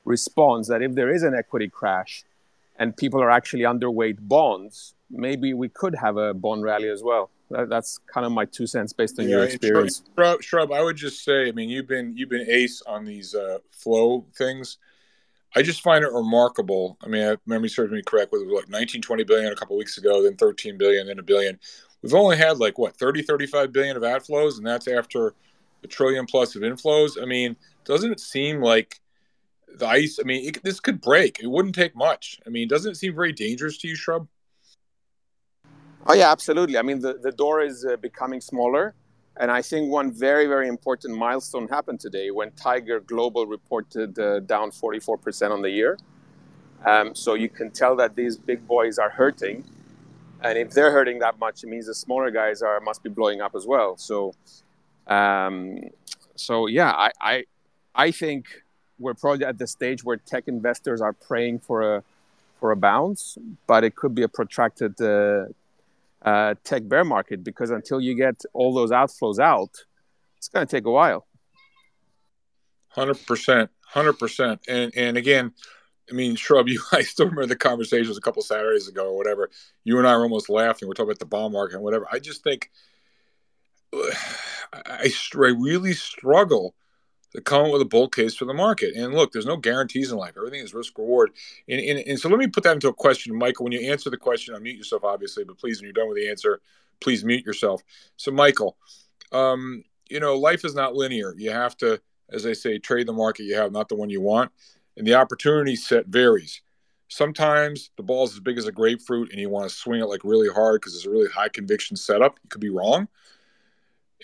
response that if there is an equity crash and people are actually underweight bonds, maybe we could have a bond rally as well. That, that's kind of my two cents based on yeah, your experience. Shrub, Shrub, I would just say, I mean, you've been you've been ace on these uh, flow things. I just find it remarkable. I mean, if memory serves me correct, with like 19, 20 billion a couple weeks ago, then 13 billion, then a billion. We've only had like what 30, 35 billion of outflows, and that's after a trillion plus of inflows. I mean, doesn't it seem like the ice? I mean, it, this could break. It wouldn't take much. I mean, doesn't it seem very dangerous to you, Shrub? Oh yeah, absolutely. I mean, the, the door is uh, becoming smaller. And I think one very, very important milestone happened today when Tiger Global reported uh, down 44% on the year. Um, so you can tell that these big boys are hurting. And if they're hurting that much, it means the smaller guys are must be blowing up as well. So, um, so yeah, I, I, I think we're probably at the stage where tech investors are praying for a for a bounce, but it could be a protracted uh, uh, tech bear market because until you get all those outflows out, it's going to take a while. Hundred percent, hundred percent, and and again, I mean, Shrub, you I still remember the conversations a couple Saturdays ago or whatever. You and I were almost laughing. We're talking about the bond market and whatever. I just think I, I really struggle to come up with a bull case for the market. And look, there's no guarantees in life. Everything is risk reward. And, and, and so let me put that into a question, Michael. When you answer the question, unmute yourself, obviously, but please, when you're done with the answer, please mute yourself. So, Michael, um, you know, life is not linear. You have to, as I say, trade the market you have, not the one you want. And the opportunity set varies. Sometimes the ball is as big as a grapefruit and you want to swing it like really hard because it's a really high conviction setup. You could be wrong.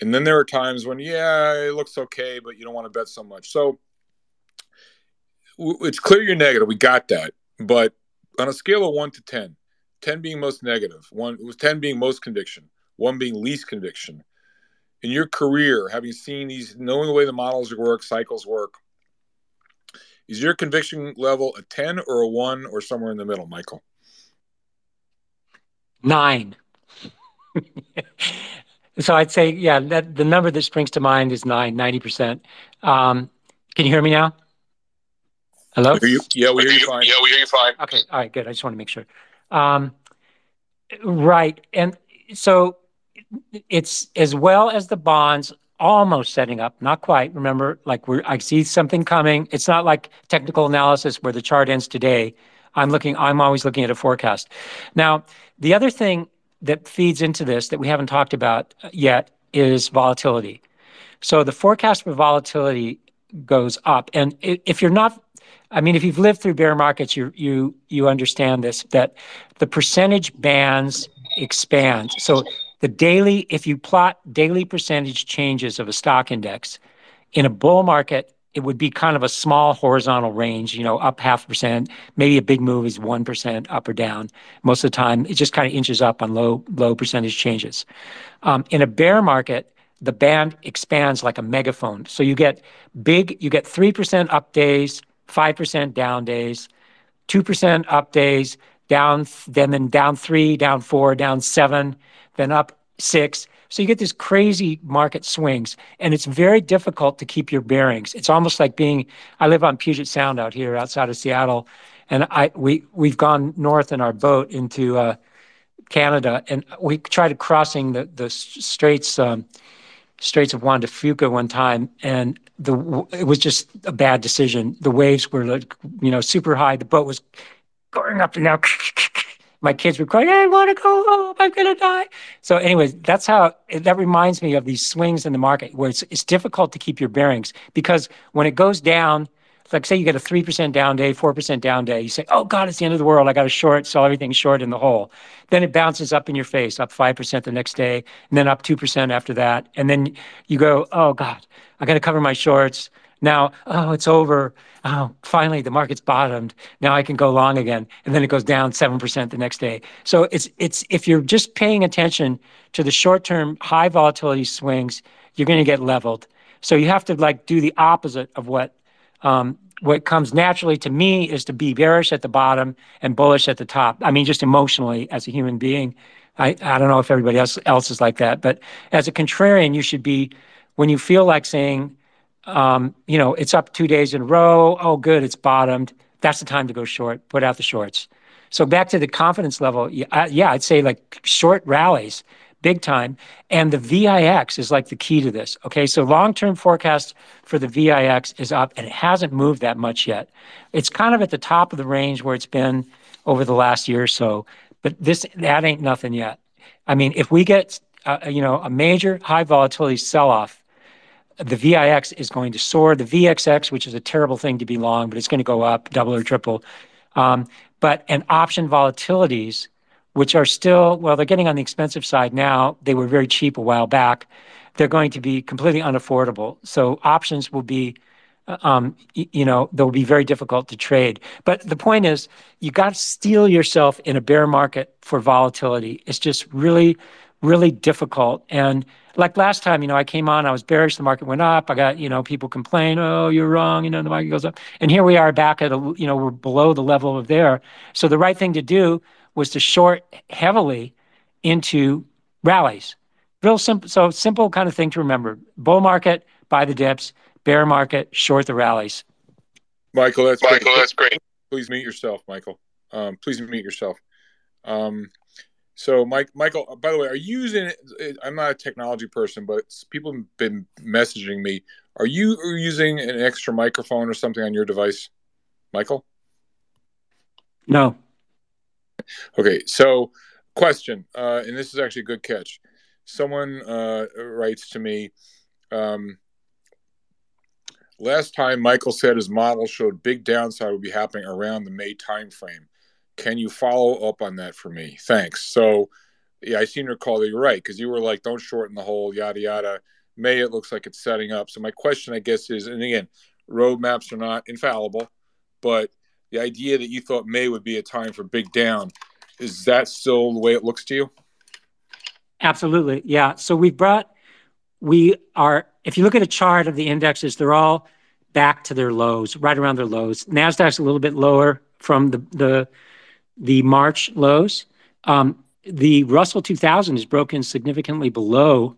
And then there are times when, yeah, it looks okay, but you don't want to bet so much. So it's clear you're negative. We got that. But on a scale of one to 10, 10 being most negative, one was 10 being most conviction, one being least conviction. In your career, having seen these, knowing the way the models work, cycles work, is your conviction level a 10 or a 1 or somewhere in the middle, Michael? Nine. So I'd say, yeah, that the number that springs to mind is nine, 90%. Um, can you hear me now? Hello? You, yeah, we hear you fine. Yeah, we hear you fine. Okay. All right, good. I just want to make sure. Um, right. And so it's as well as the bonds almost setting up, not quite. Remember, like we're, I see something coming. It's not like technical analysis where the chart ends today. I'm looking, I'm always looking at a forecast. Now, the other thing that feeds into this that we haven't talked about yet is volatility. So the forecast for volatility goes up. And if you're not, I mean, if you've lived through bear markets, you you you understand this that the percentage bands expand. So the daily, if you plot daily percentage changes of a stock index in a bull market, it would be kind of a small horizontal range, you know, up half percent. Maybe a big move is 1% up or down. Most of the time, it just kind of inches up on low, low percentage changes. Um, in a bear market, the band expands like a megaphone. So you get big, you get 3% up days, 5% down days, 2% up days, down, then, then down three, down four, down seven, then up six. So you get these crazy market swings, and it's very difficult to keep your bearings. It's almost like being. I live on Puget Sound out here, outside of Seattle, and I we we've gone north in our boat into uh, Canada, and we tried crossing the the straits. Um, Straits of Juan de Fuca one time, and the it was just a bad decision. The waves were like, you know, super high. The boat was going up and down my kids were crying, I want to go home, I'm going to die. So, anyways, that's how that reminds me of these swings in the market where it's, it's difficult to keep your bearings because when it goes down, like say you get a 3% down day, 4% down day, you say, oh God, it's the end of the world. I got to short, sell everything short in the hole. Then it bounces up in your face, up 5% the next day, and then up 2% after that. And then you go, oh God, I got to cover my shorts. Now, oh, it's over. Oh, finally, the market's bottomed. Now I can go long again. And then it goes down 7% the next day. So it's, it's, if you're just paying attention to the short term high volatility swings, you're going to get leveled. So you have to like do the opposite of what, um, what comes naturally to me is to be bearish at the bottom and bullish at the top. I mean, just emotionally as a human being. I, I don't know if everybody else, else is like that, but as a contrarian, you should be, when you feel like saying, um, you know, it's up two days in a row. Oh, good, it's bottomed. That's the time to go short. Put out the shorts. So back to the confidence level, yeah, yeah I'd say like short rallies, big time. And the VIX is like the key to this. Okay, so long-term forecast for the VIX is up, and it hasn't moved that much yet. It's kind of at the top of the range where it's been over the last year or so. But this that ain't nothing yet. I mean, if we get uh, you know a major high volatility sell-off the VIX is going to soar. The VXX, which is a terrible thing to be long, but it's going to go up double or triple. Um, but and option volatilities which are still, well, they're getting on the expensive side now. They were very cheap a while back. They're going to be completely unaffordable. So options will be, um, you know, they'll be very difficult to trade. But the point is, you got to steel yourself in a bear market for volatility. It's just really, really difficult. And like last time, you know, I came on, I was bearish, the market went up. I got, you know, people complain, oh, you're wrong, you know, the market goes up. And here we are back at, a, you know, we're below the level of there. So the right thing to do was to short heavily into rallies. Real simple, so simple kind of thing to remember. Bull market, buy the dips. Bear market, short the rallies. Michael, that's Michael, great. that's great. Please meet yourself, Michael. Um, please meet yourself. Um, so, Mike, Michael, by the way, are you using? I'm not a technology person, but people have been messaging me. Are you using an extra microphone or something on your device, Michael? No. Okay, so question, uh, and this is actually a good catch. Someone uh, writes to me. Um, last time Michael said his model showed big downside would be happening around the May timeframe. Can you follow up on that for me? Thanks. So, yeah, I seem to recall that you're right because you were like, don't shorten the whole yada yada. May it looks like it's setting up. So my question, I guess, is, and again, roadmaps are not infallible, but the idea that you thought May would be a time for big down, is that still the way it looks to you? Absolutely. Yeah. So we've brought, we are, if you look at a chart of the indexes, they're all back to their lows, right around their lows. NASDAQ's a little bit lower from the, the, the March lows. Um, the Russell 2000 is broken significantly below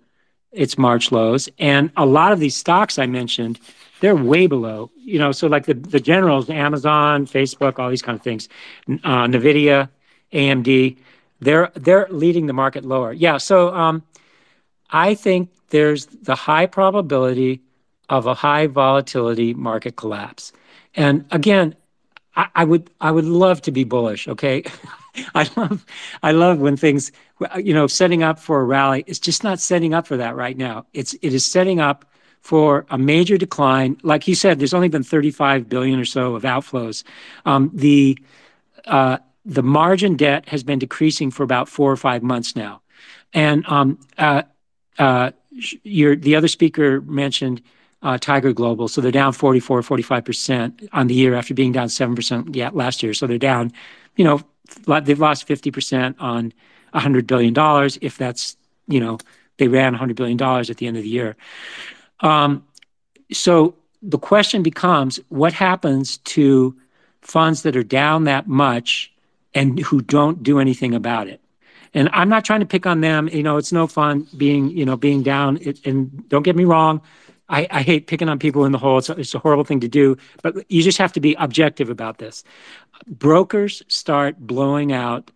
its March lows. And a lot of these stocks I mentioned, they're way below, you know, so like the, the generals, Amazon, Facebook, all these kind of things, uh, NVIDIA, AMD, they're, they're leading the market lower. Yeah. So, um, I think there's the high probability of a high volatility market collapse. And again, I, I would I would love to be bullish. Okay, I love I love when things you know setting up for a rally. It's just not setting up for that right now. It's it is setting up for a major decline. Like you said, there's only been 35 billion or so of outflows. Um, the uh, the margin debt has been decreasing for about four or five months now, and um, uh, uh, your the other speaker mentioned Tiger Global. So they're down 44, 45% on the year after being down 7% yeah, last year. So they're down, you know, they've lost 50% on $100 billion if that's, you know, they ran $100 billion at the end of the year. Um, so the question becomes what happens to funds that are down that much and who don't do anything about it? And I'm not trying to pick on them. You know, it's no fun being, you know, being down. And don't get me wrong, I, I, hate picking on people in the hole. It's a, it's a horrible thing to do, but you just have to be objective about this. Brokers start blowing out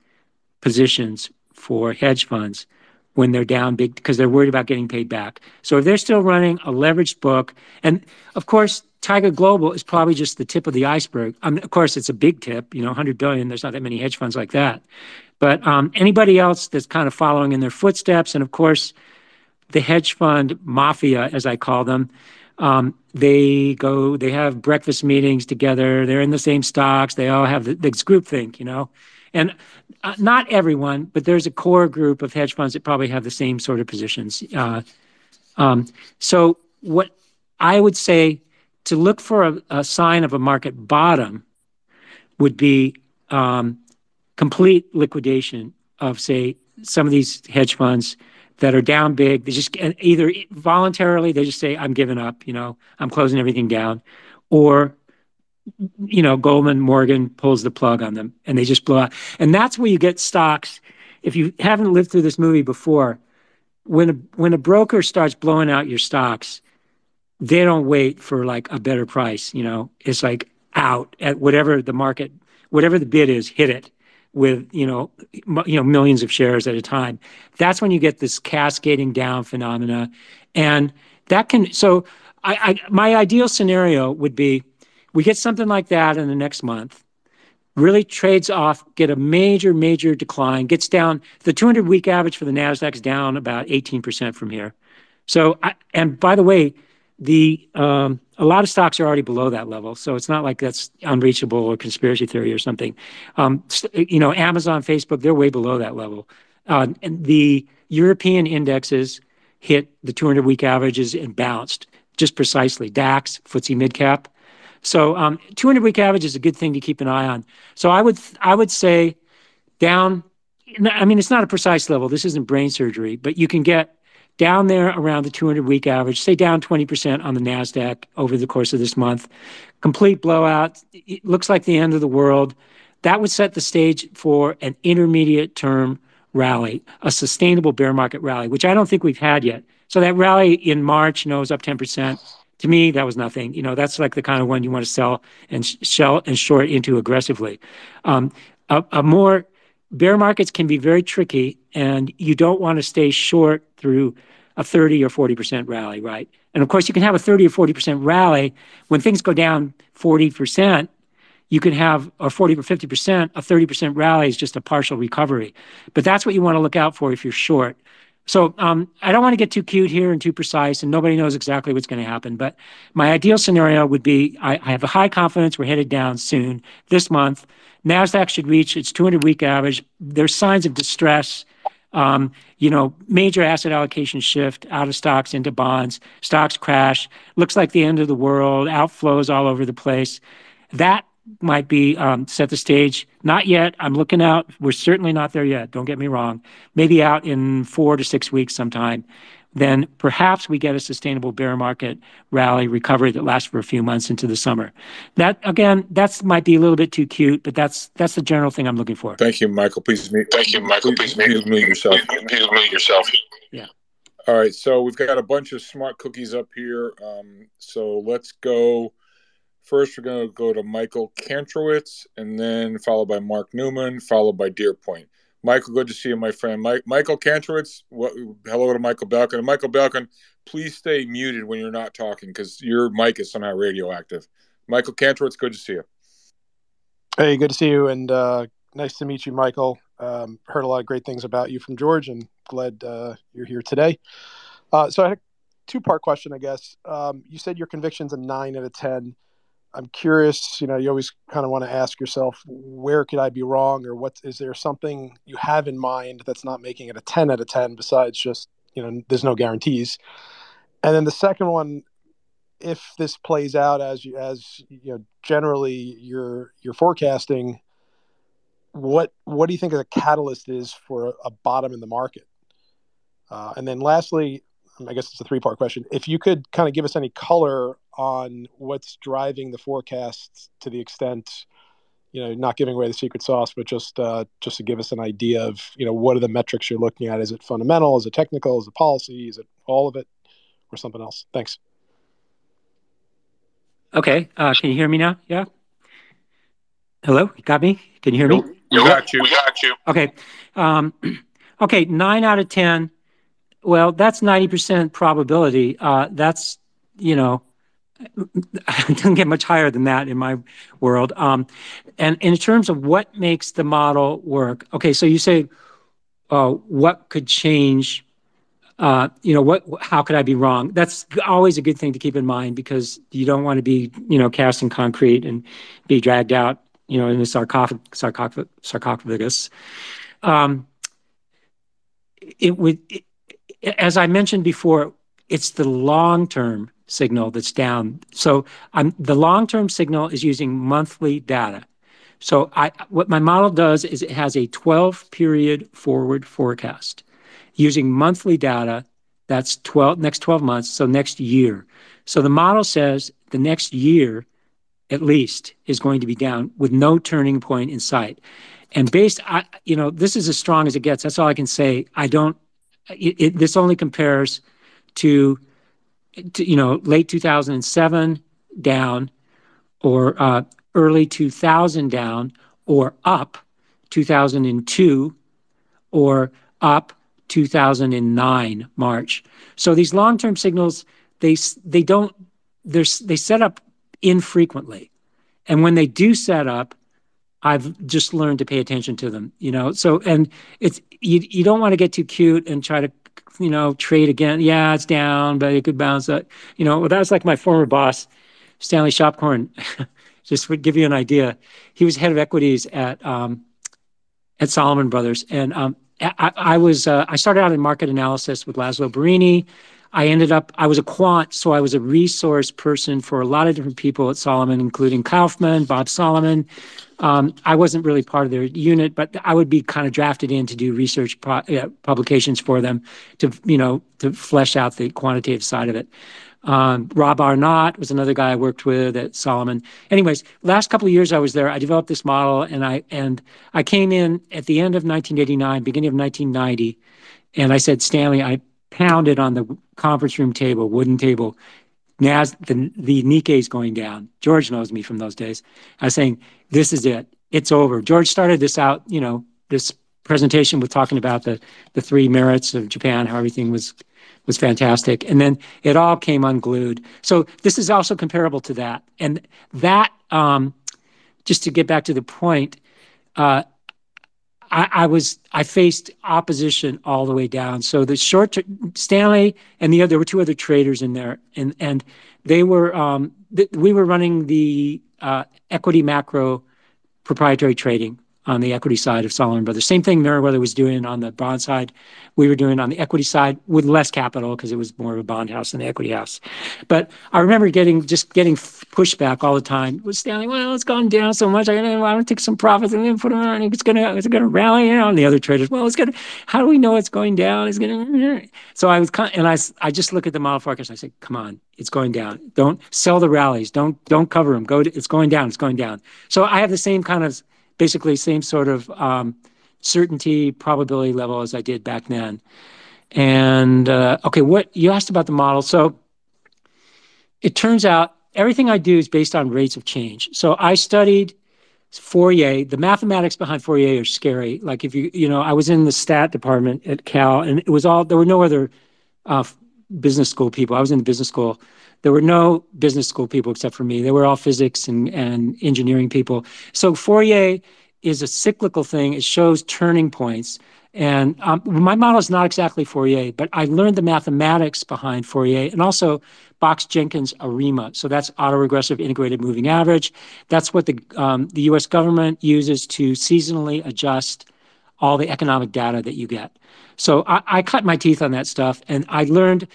positions for hedge funds when they're down big because they're worried about getting paid back. So if they're still running a leveraged book, and of course, Tiger Global is probably just the tip of the iceberg. Um, of course, it's a big tip, you know, 100 billion. There's not that many hedge funds like that. But um, anybody else that's kind of following in their footsteps, and of course, the hedge fund mafia, as I call them, um, they go, they have breakfast meetings together. They're in the same stocks. They all have the, this group think, you know, and uh, not everyone, but there's a core group of hedge funds that probably have the same sort of positions. Uh, um, so what I would say to look for a, a sign of a market bottom would be um, complete liquidation of, say, some of these hedge funds that are down big. They just either voluntarily they just say, "I'm giving up," you know, I'm closing everything down, or you know, Goldman Morgan pulls the plug on them and they just blow out. And that's where you get stocks. If you haven't lived through this movie before, when a when a broker starts blowing out your stocks, they don't wait for like a better price. You know, it's like out at whatever the market, whatever the bid is, hit it with you know you know millions of shares at a time. That's when you get this cascading down phenomena. And that can so I, I my ideal scenario would be we get something like that in the next month really trades off get a major major decline gets down the 200 week average for the nasdaq is down about 18% from here. So I, and by the way the um, a lot of stocks are already below that level, so it's not like that's unreachable or conspiracy theory or something. Um, you know, Amazon, Facebook, they're way below that level. Uh, and the European indexes hit the 200-week averages and bounced just precisely. DAX, FTSE Mid-Cap. So, um, 200-week average is a good thing to keep an eye on. So I would I would say down... I mean, it's not a precise level. This isn't brain surgery, but you can get down there around the 200-week average, say down 20% on the Nasdaq over the course of this month. Complete blowout. It looks like the end of the world. That would set the stage for an intermediate-term rally, a sustainable bear market rally, which I don't think we've had yet. So that rally in March, you know, was up 10%. To me, that was nothing. You know, that's like the kind of one you want to sell and sell and short into aggressively. Um, a more bear markets can be very tricky, and you don't want to stay short through a 30 or 40% rally, right? And of course, you can have a 30 or 40% rally. When things go down 40%, you can have a 40 or 50%. A 30% rally is just a partial recovery. But that's what you want to look out for if you're short. So, um, I don't want to get too cute here and too precise, and nobody knows exactly what's going to happen, but my ideal scenario would be, I have a high confidence we're headed down soon, this month. Nasdaq should reach its 200-week average. There's signs of distress, Um, you know, major asset allocation shift out of stocks into bonds. Stocks crash. Looks like the end of the world, outflows all over the place. That might be um, set the stage. Not yet. I'm looking out. We're certainly not there yet, don't get me wrong. Maybe out in four to six weeks sometime, then perhaps we get a sustainable bear market rally recovery that lasts for a few months into the summer. That, again, that's might be a little bit too cute, but that's, that's the general thing I'm looking for. Thank you, Michael. Please mute. Thank you, Michael. Please mute yourself. Please mute yourself. Yeah. All right, so we've got a bunch of smart cookies up here. Um, so let's go. First, we're gonna go to Michael Kantrowitz, and then followed by Mark Newman, followed by Deer Point. Michael, good to see you, my friend. Michael Kantrowitz, hello to Michael Belkin. And Michael Belkin, please stay muted when you're not talking because your mic is somehow radioactive. Michael Kantrowitz, good to see you. Hey, good to see you, and uh, nice to meet you, Michael. Um, heard a lot of great things about you from George, and glad uh, you're here today. Uh, so I had a two-part question, I guess. Um, you said your conviction's a nine out of 10. I'm curious, you know, you always kind of want to ask yourself, where could I be wrong, or what is there something you have in mind that's not making it a 10 out of 10 besides just, you know, there's no guarantees? And then the second one, if this plays out as you as, you know, generally you're you're forecasting, what what do you think a catalyst is for a bottom in the market? Uh, And then lastly, I guess it's a three-part question: If you could kind of give us any color on what's driving the forecasts to the extent, you know, not giving away the secret sauce, but just just to give us an idea of, you know, what are the metrics you're looking at? Is it fundamental? Is it technical? Is it policy? Is it all of it or something else? Thanks. Okay, uh, can you hear me now? Yeah? Hello, you got me? Can you hear me? We got you. We got you. Okay. um, Okay, nine out of 10, well, that's 90% probability. uh, That's, you know, it doesn't get much higher than that in my world. Um, and in terms of what makes the model work, okay, so you say, uh, what could change? Uh, you know, what, how could I be wrong? That's always a good thing to keep in mind because you don't want to be, you know, cast in concrete and be dragged out, you know, in a sarcophagus. Um, it would, as I mentioned before, it's the long-term signal that's down. So the long-term signal is using monthly data. So I, what my model does is it has a 12-period forward forecast using monthly data, that's 12 next 12 months, so next year. So the model says the next year, at least, is going to be down with no turning point in sight. And based on, you know, this is as strong as it gets. That's all I can say. I don't, this only compares to, you know, late 2007 down or uh, early 2000 down or up 2002 or up 2009 March. So these long-term signals, they they don't, they set up infrequently, and when they do set up, I've just learned to pay attention to them, you know? So, and it's, you you don't want to get too cute and try to, you know, trade again. Yeah, it's down, but it could bounce up. You know, well, that was like my former boss. Stanley Shopkorn, just to give you an idea, he was head of equities at um, at Salomon Brothers, and um, I, I, was uh, I started out in market analysis with Laszlo Birinyi. I ended up I was a quant, so I was a resource person for a lot of different people at Salomon, including Kaufman, Bob Salomon. Um, I wasn't really part of their unit, but I would be kind of drafted in to do research uh, publications for them to you know to flesh out the quantitative side of it. Um, Rob Arnott was another guy I worked with at Salomon. Anyways, last couple of years I was there, I developed this model, and I and I came in at the end of 1989, beginning of 1990, and I said, Stanley, I pounded on the conference room table, wooden table. Nas the the Nikkei is going down. George knows me from those days. I was saying, this is it. It's over. George started this out, you know, this presentation with talking about the the three merits of Japan, how everything was was fantastic. And then it all came unglued. So this is also comparable to that. And that, um, just to get back to the point, uh, I, I, was I faced opposition all the way down. So the short Stanley and the other there were two other traders in there, and and they were um, th- we were running the uh, equity macro proprietary trading on the equity side of Salomon Brothers. Same thing Meriwether was doing on the bond side. We were doing on the equity side with less capital because it was more of a bond house than the equity house. But I remember getting just getting pushback all the time. Was Stanley, well, it's gone down so much. I gotta, want to take some profits and then put them on. It's gonna, it's gonna rally. You know, the other traders, well, it's gonna. How do we know it's going down? It's gonna. So I was, and I, I just look at the model forecast. I said, come on, it's going down. Don't sell the rallies. Don't, don't cover them. Go. To, it's going down. It's going down. So I have the same kind of basically same sort of um, certainty probability level as I did back then. And uh, okay, what you asked about the model. So it turns out everything I do is based on rates of change. So I studied Fourier. The mathematics behind Fourier are scary. Like if you, you know, I was in the stat department at Cal, and it was all there were no other uh, business school people. I was in the business school. There were no business school people except for me. They were all physics and, and engineering people. So Fourier is a cyclical thing. It shows turning points. And um, my model is not exactly Fourier, but I learned the mathematics behind Fourier and also Box Jenkins ARIMA. So that's autoregressive integrated moving average. That's what the, um, the US government uses to seasonally adjust all the economic data that you get. So I, I cut my teeth on that stuff and I learned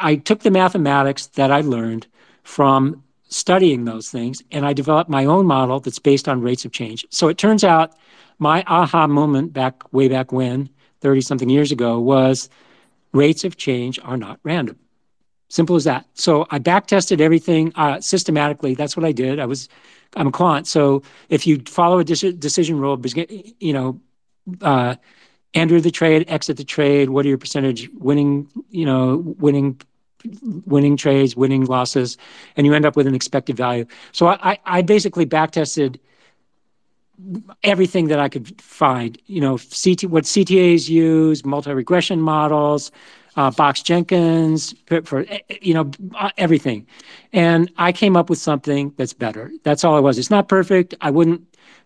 I took the mathematics that I learned from studying those things and I developed my own model that's based on rates of change. So it turns out my aha moment back way back when, 30 something years ago, was rates of change are not random. Simple as that. So I back tested everything uh, systematically. That's what I did. I was, I'm a quant. So if you follow a decision rule, you know, uh, enter the trade, exit the trade. What are your percentage winning? You know, winning winning trades, winning losses, and you end up with an expected value. So I, I basically back tested everything that I could find. You know, CT, what CTAs use, multi-regression models, uh, Box Jenkins for, for, eh, eh, you know uh, everything, and I came up with something that's better. That's all it was. It's not perfect. I wouldn't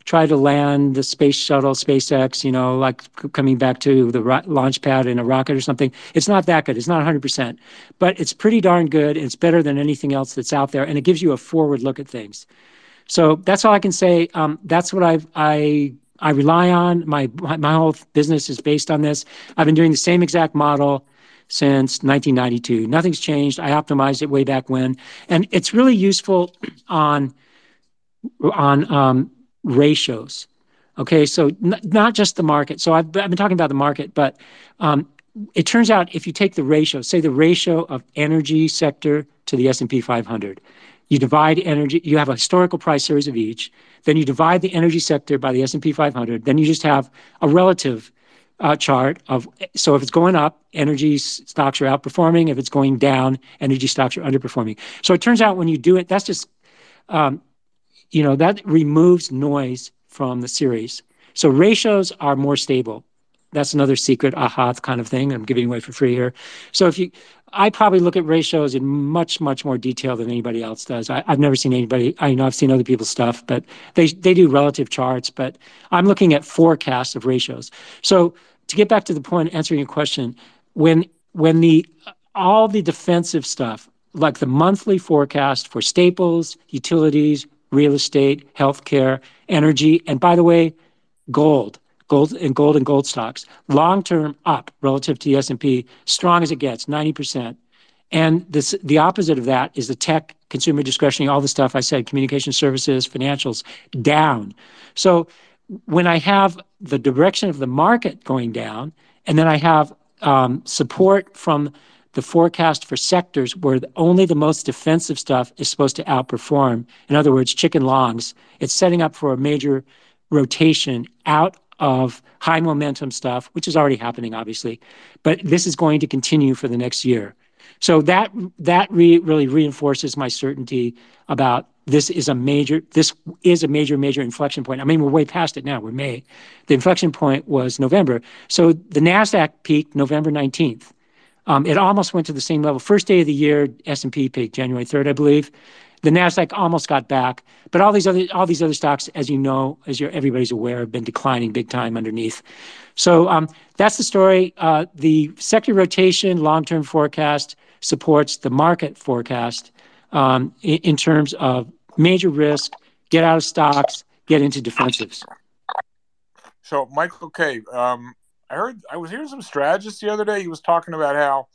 try to land the space shuttle, SpaceX, you know, like coming back to the launch pad in a rocket or something. It's not that good. It's not 100%, but it's pretty darn good. It's better than anything else that's out there, and it gives you a forward look at things. So that's all I can say. Um, that's what I've, I I rely on. My my whole business is based on this. I've been doing the same exact model since 1992. Nothing's changed. I optimized it way back when, and it's really useful on on um, ratios. Okay, so n- not just the market. So I've, I've, been talking about the market, but um, it turns out if you take the ratio, say the ratio of energy sector to the S&P 500, you divide energy, you have a historical price series of each, then you divide the energy sector by the S&P 500, then you just have a relative uh, chart of, so if it's going up, energy stocks are outperforming. If it's going down, energy stocks are underperforming. So it turns out when you do it, that's just um, you know, that removes noise from the series. So ratios are more stable. That's another secret aha kind of thing I'm giving away for free here. So if you, I probably look at ratios in much, much more detail than anybody else does. I, have never seen anybody, I know I've seen other people's stuff, but they, they do relative charts, but I'm looking at forecasts of ratios. So to get back to the point, answering your question, when, when the, all the defensive stuff, like the monthly forecast for staples, utilities, real estate, healthcare, energy, and by the way, gold, gold and gold and gold stocks, long term up relative to the S&P, strong as it gets, 90%. And this, the opposite of that is the tech, consumer discretionary, all the stuff I said, communication services, financials, down. So when I have the direction of the market going down, and then I have um, support from the forecast for sectors where only the most defensive stuff is supposed to outperform. In other words, chicken longs. It's setting up for a major rotation out of high momentum stuff, which is already happening, obviously, but this is going to continue for the next year. So that that re, really reinforces my certainty about this is a major this is a major major inflection point. I mean, we're way past it now. We're May. The inflection point was November. So the Nasdaq peaked November 19th. Um, it almost went to the same level. First day of the year, S&P peaked January 3rd, I believe. The Nasdaq almost got back, but all these other all these other stocks, as you know, as you're everybody's aware, have been declining big time underneath. So um, that's the story. Uh, the sector rotation long-term forecast supports the market forecast um, in, in terms of major risk, get out of stocks, get into defensives. So, Michael K, um, I heard I was hearing some strategists the other day. He was talking about how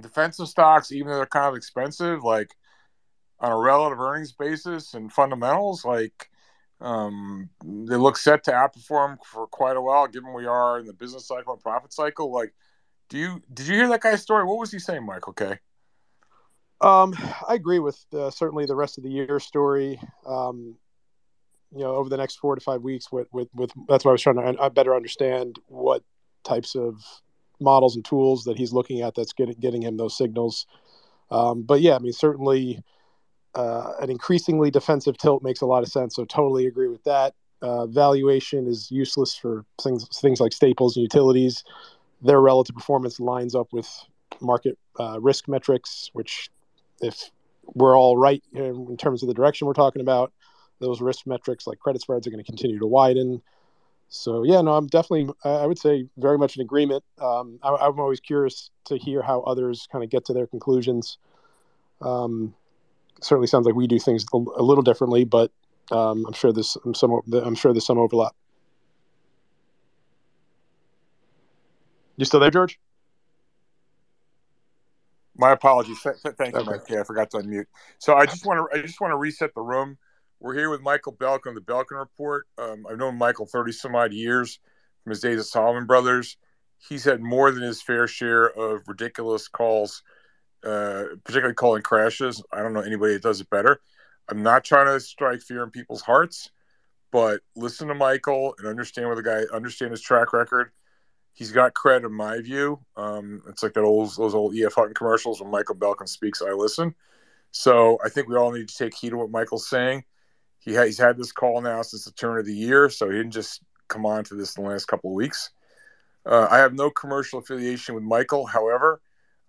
defensive stocks, even though they're kind of expensive, like on a relative earnings basis and fundamentals, like um, they look set to outperform for quite a while, given we are in the business cycle and profit cycle. Like, do you did you hear that guy's story? What was he saying, Michael K? Um, I agree with uh, certainly the rest of the year story. Um, you know, over the next four to five weeks, with with, with that's why I was trying to uh, better understand what types of models and tools that he's looking at that's getting getting him those signals. Um, but yeah, I mean, certainly uh, an increasingly defensive tilt makes a lot of sense. So totally agree with that. Uh, valuation is useless for things things like staples and utilities. Their relative performance lines up with market uh, risk metrics, which if we're all right in terms of the direction we're talking about, those risk metrics like credit spreads are going to continue to widen. So yeah, no, I'm definitely, I would say, very much in agreement. Um, I, am always curious to hear how others kind of get to their conclusions. Um, certainly sounds like we do things a, a little differently, but um, I'm sure there's some, I'm sure there's some overlap. You still there, George? My apologies. Thank you, okay. Mike. Yeah, I forgot to unmute. So I just want to I just want to reset the room. We're here with Michael Belkin, the Belkin Report. Um, I've known Michael thirty some odd years from his days at Salomon Brothers. He's had more than his fair share of ridiculous calls, uh, particularly calling crashes. I don't know anybody that does it better. I'm not trying to strike fear in people's hearts, but listen to Michael and understand where the guy understand his track record he's got credit in my view. Um, it's like that old those old EF Hutton commercials when Michael Belkin speaks, I listen. So I think we all need to take heed of what Michael's saying. He ha- he's had this call now since the turn of the year, so he didn't just come on to this in the last couple of weeks. Uh, I have no commercial affiliation with Michael. However,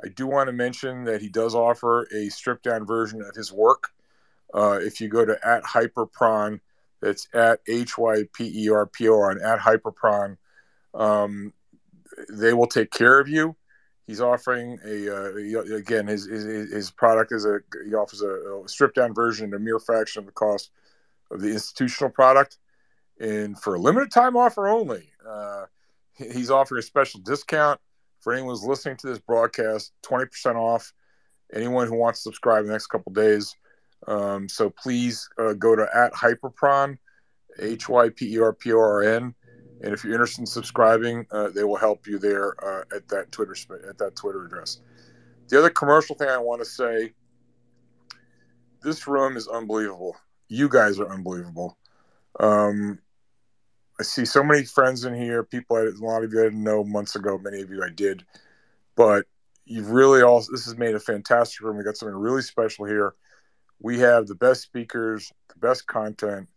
I do want to mention that he does offer a stripped down version of his work. Uh, if you go to at Hyperporn, that's at H Y P E R P O R at Hyperporn. Um, they will take care of you. He's offering a uh, again his, his, his product is a he offers a, a stripped down version at a mere fraction of the cost of the institutional product, and for a limited time offer only, uh, he's offering a special discount for anyone who's listening to this broadcast, twenty percent off. Anyone who wants to subscribe in the next couple days. Um, so please uh, go to at Hyperporn, H Y P E R P O R N and if you're interested in subscribing, uh, they will help you there uh, at that Twitter at that Twitter address. The other commercial thing I want to say: this room is unbelievable. You guys are unbelievable. Um, I see so many friends in here. People, I, a lot of you I didn't know months ago. Many of you I did, but you've really all. This has made a fantastic room. We got something really special here. We have the best speakers, the best content,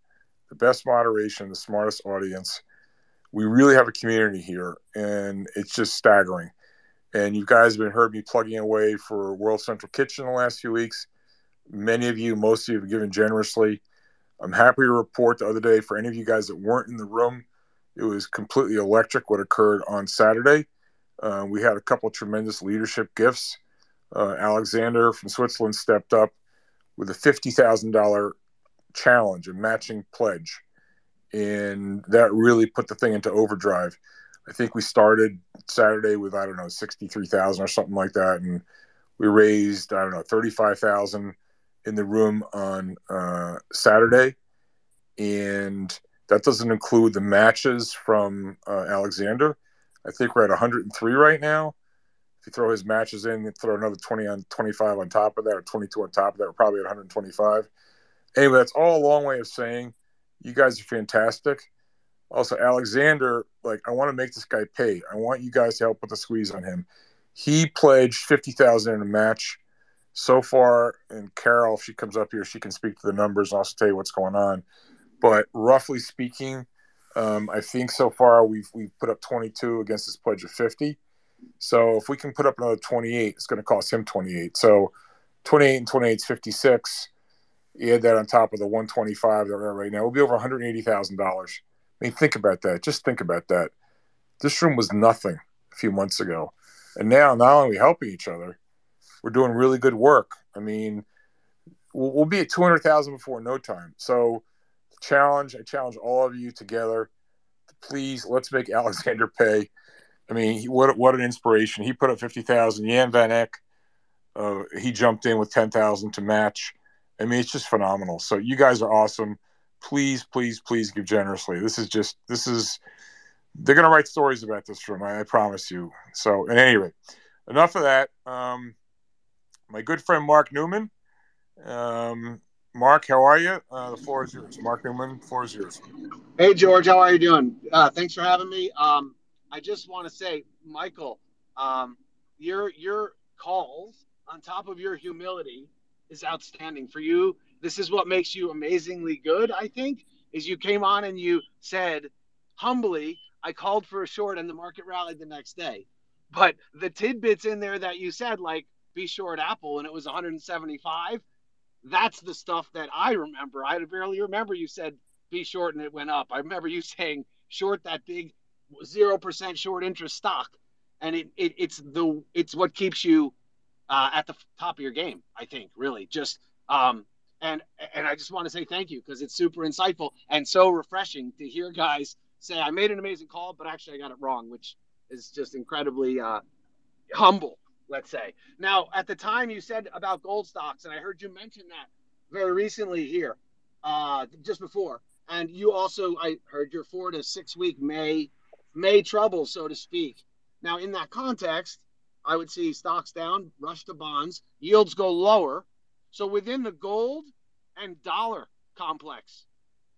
the best moderation, the smartest audience we really have a community here, and it's just staggering. And you guys have been heard me plugging away for World Central Kitchen the last few weeks. Many of you, most of you, have given generously. I'm happy to report the other day for any of you guys that weren't in the room, it was completely electric what occurred on Saturday. Uh, we had a couple tremendous leadership gifts. uh, Alexander from Switzerland stepped up with a fifty thousand dollar challenge, a matching pledge, and that really put the thing into overdrive. I think we started Saturday with I don't know sixty three thousand or something like that, and we raised I don't know thirty five thousand in the room on uh, Saturday, and that doesn't include the matches from uh, Alexander. I think we're at 103 right now. If you throw his matches in, throw another 20 on 25 on top of that, or 22 on top of that, we're probably at 125. Anyway, that's all a long way of saying you guys are fantastic. Also, Alexander, like I want to make this guy pay. I want you guys to help with the squeeze on him. He pledged 50,000 in a match so far. And Carol, if she comes up here, she can speak to the numbers and also tell you what's going on. But roughly speaking, um, I think so far we've we've put up 22 against this pledge of 50. So if we can put up another 28, it's going to cost him 28. So 28 and 28 is 56. You add that on top of the 125 that we're at right now, we'll be over 180 thousand dollars. I mean, think about that. Just think about that. This room was nothing a few months ago, and now not only are we helping each other, we're doing really good work. I mean, we'll, we'll be at 200,000 before no time. So challenge. I challenge all of you together. Please, let's make Alexander pay. I mean, what what an inspiration! He put up fifty thousand. Jan Van Eck, uh, he jumped in with ten thousand to match. I mean, it's just phenomenal. So you guys are awesome. Please, please, please give generously. This is just this is. They're gonna write stories about this room. I, I promise you. So, at any rate, enough of that. Um, my good friend Mark Newman. Um, Mark, how are you? Uh, the floor is yours. Mark Newman, floor is yours. Hey, George, how are you doing? Uh, thanks for having me. Um, I just want to say, Michael, um, your your calls on top of your humility is outstanding for you. This is what makes you amazingly good. I think is you came on and you said humbly, I called for a short and the market rallied the next day. But the tidbits in there that you said, like be short Apple and it was 175 that's the stuff that I remember. I barely remember you said be short and it went up. I remember you saying short that big zero percent short interest stock, and it, it it's the it's what keeps you uh, at the top of your game. I think really just um and and I just want to say thank you because it's super insightful and so refreshing to hear guys say I made an amazing call, but actually I got it wrong, which is just incredibly uh, humble let's say. Now, at the time you said about gold stocks, and I heard you mention that very recently here, uh, just before, and you also I heard your four to six week May May trouble, so to speak. Now, in that context, I would see stocks down, rush to bonds, yields go lower. So within the gold and dollar complex,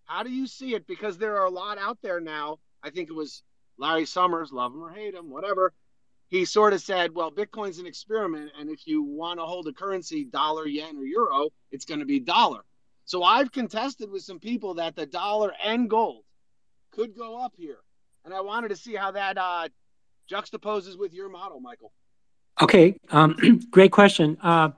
how do you see it? Because there are a lot out there now. I think it was Larry Summers, love him or hate him, whatever he sort of said, well, Bitcoin's an experiment. And if you want to hold a currency, dollar, yen, or euro, it's going to be dollar. So I've contested with some people that the dollar and gold could go up here. And I wanted to see how that uh, juxtaposes with your model, Michael. Okay, um, great question. Uh,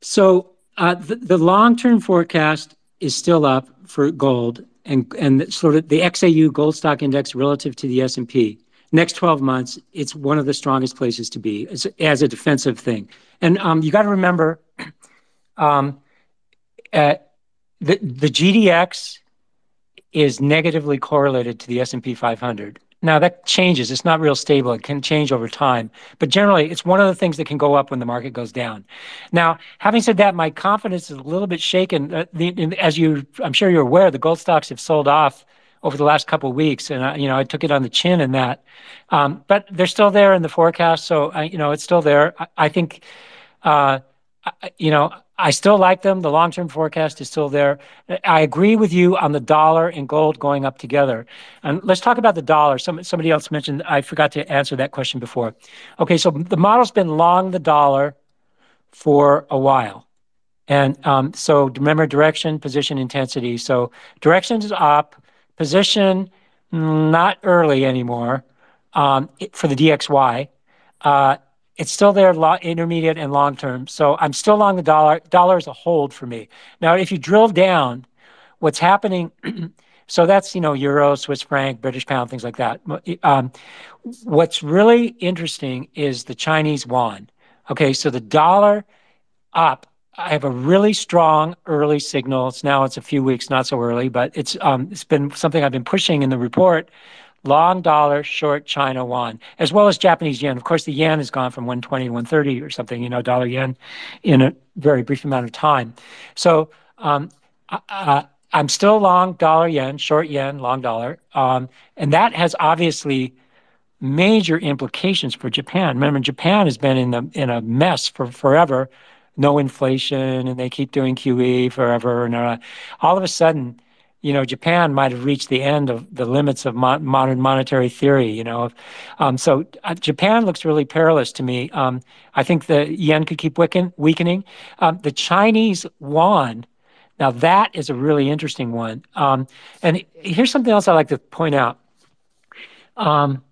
so uh, the, the long-term forecast is still up for gold and and sort of the XAU gold stock index relative to the S&P next 12 months, it's one of the strongest places to be as, as a defensive thing. And um, you got to remember um, the, the GDX is negatively correlated to the S&P 500. Now that changes. It's not real stable. It can change over time. But generally, it's one of the things that can go up when the market goes down. Now, having said that, my confidence is a little bit shaken. Uh, the, as you, I'm sure you're aware, the gold stocks have sold off over the last couple of weeks, and I, you know I took it on the chin in that. Um, but they're still there in the forecast, so I, you know it's still there. I, I think, uh, I, you know, I still like them. The long-term forecast is still there. I agree with you on the dollar and gold going up together. And let's talk about the dollar. Some, somebody else mentioned. I forgot to answer that question before. Okay, so the model's been long the dollar for a while. And um, so remember direction, position, intensity. So direction is up, position not early anymore um, for the DXY. Uh, it's still there, intermediate and long term. So I'm still long the dollar. Dollar is a hold for me. Now, if you drill down, what's happening? so that's you know euro, Swiss franc, British pound, things like that. Um, what's really interesting is the Chinese yuan. Okay, so the dollar up. I have a really strong early signal. It's now it's a few weeks, not so early, but it's um it's been something I've been pushing in the report. Long dollar, short China yuan, as well as Japanese yen. Of course, the yen has gone from 120 to 130 or something, you know, dollar yen in a very brief amount of time. So um, uh, I'm still long dollar yen, short yen, long dollar. Um, and that has obviously major implications for Japan. Remember, Japan has been in the in a mess for forever, no inflation, and they keep doing QE forever. And uh, all of a sudden, you know, Japan might have reached the end of the limits of mo- modern monetary theory. You know, um, so uh, Japan looks really perilous to me. Um, I think the yen could keep weaken, weakening. Um, the Chinese yuan. Now that is a really interesting one. Um, and here's something else I like to point out. Um,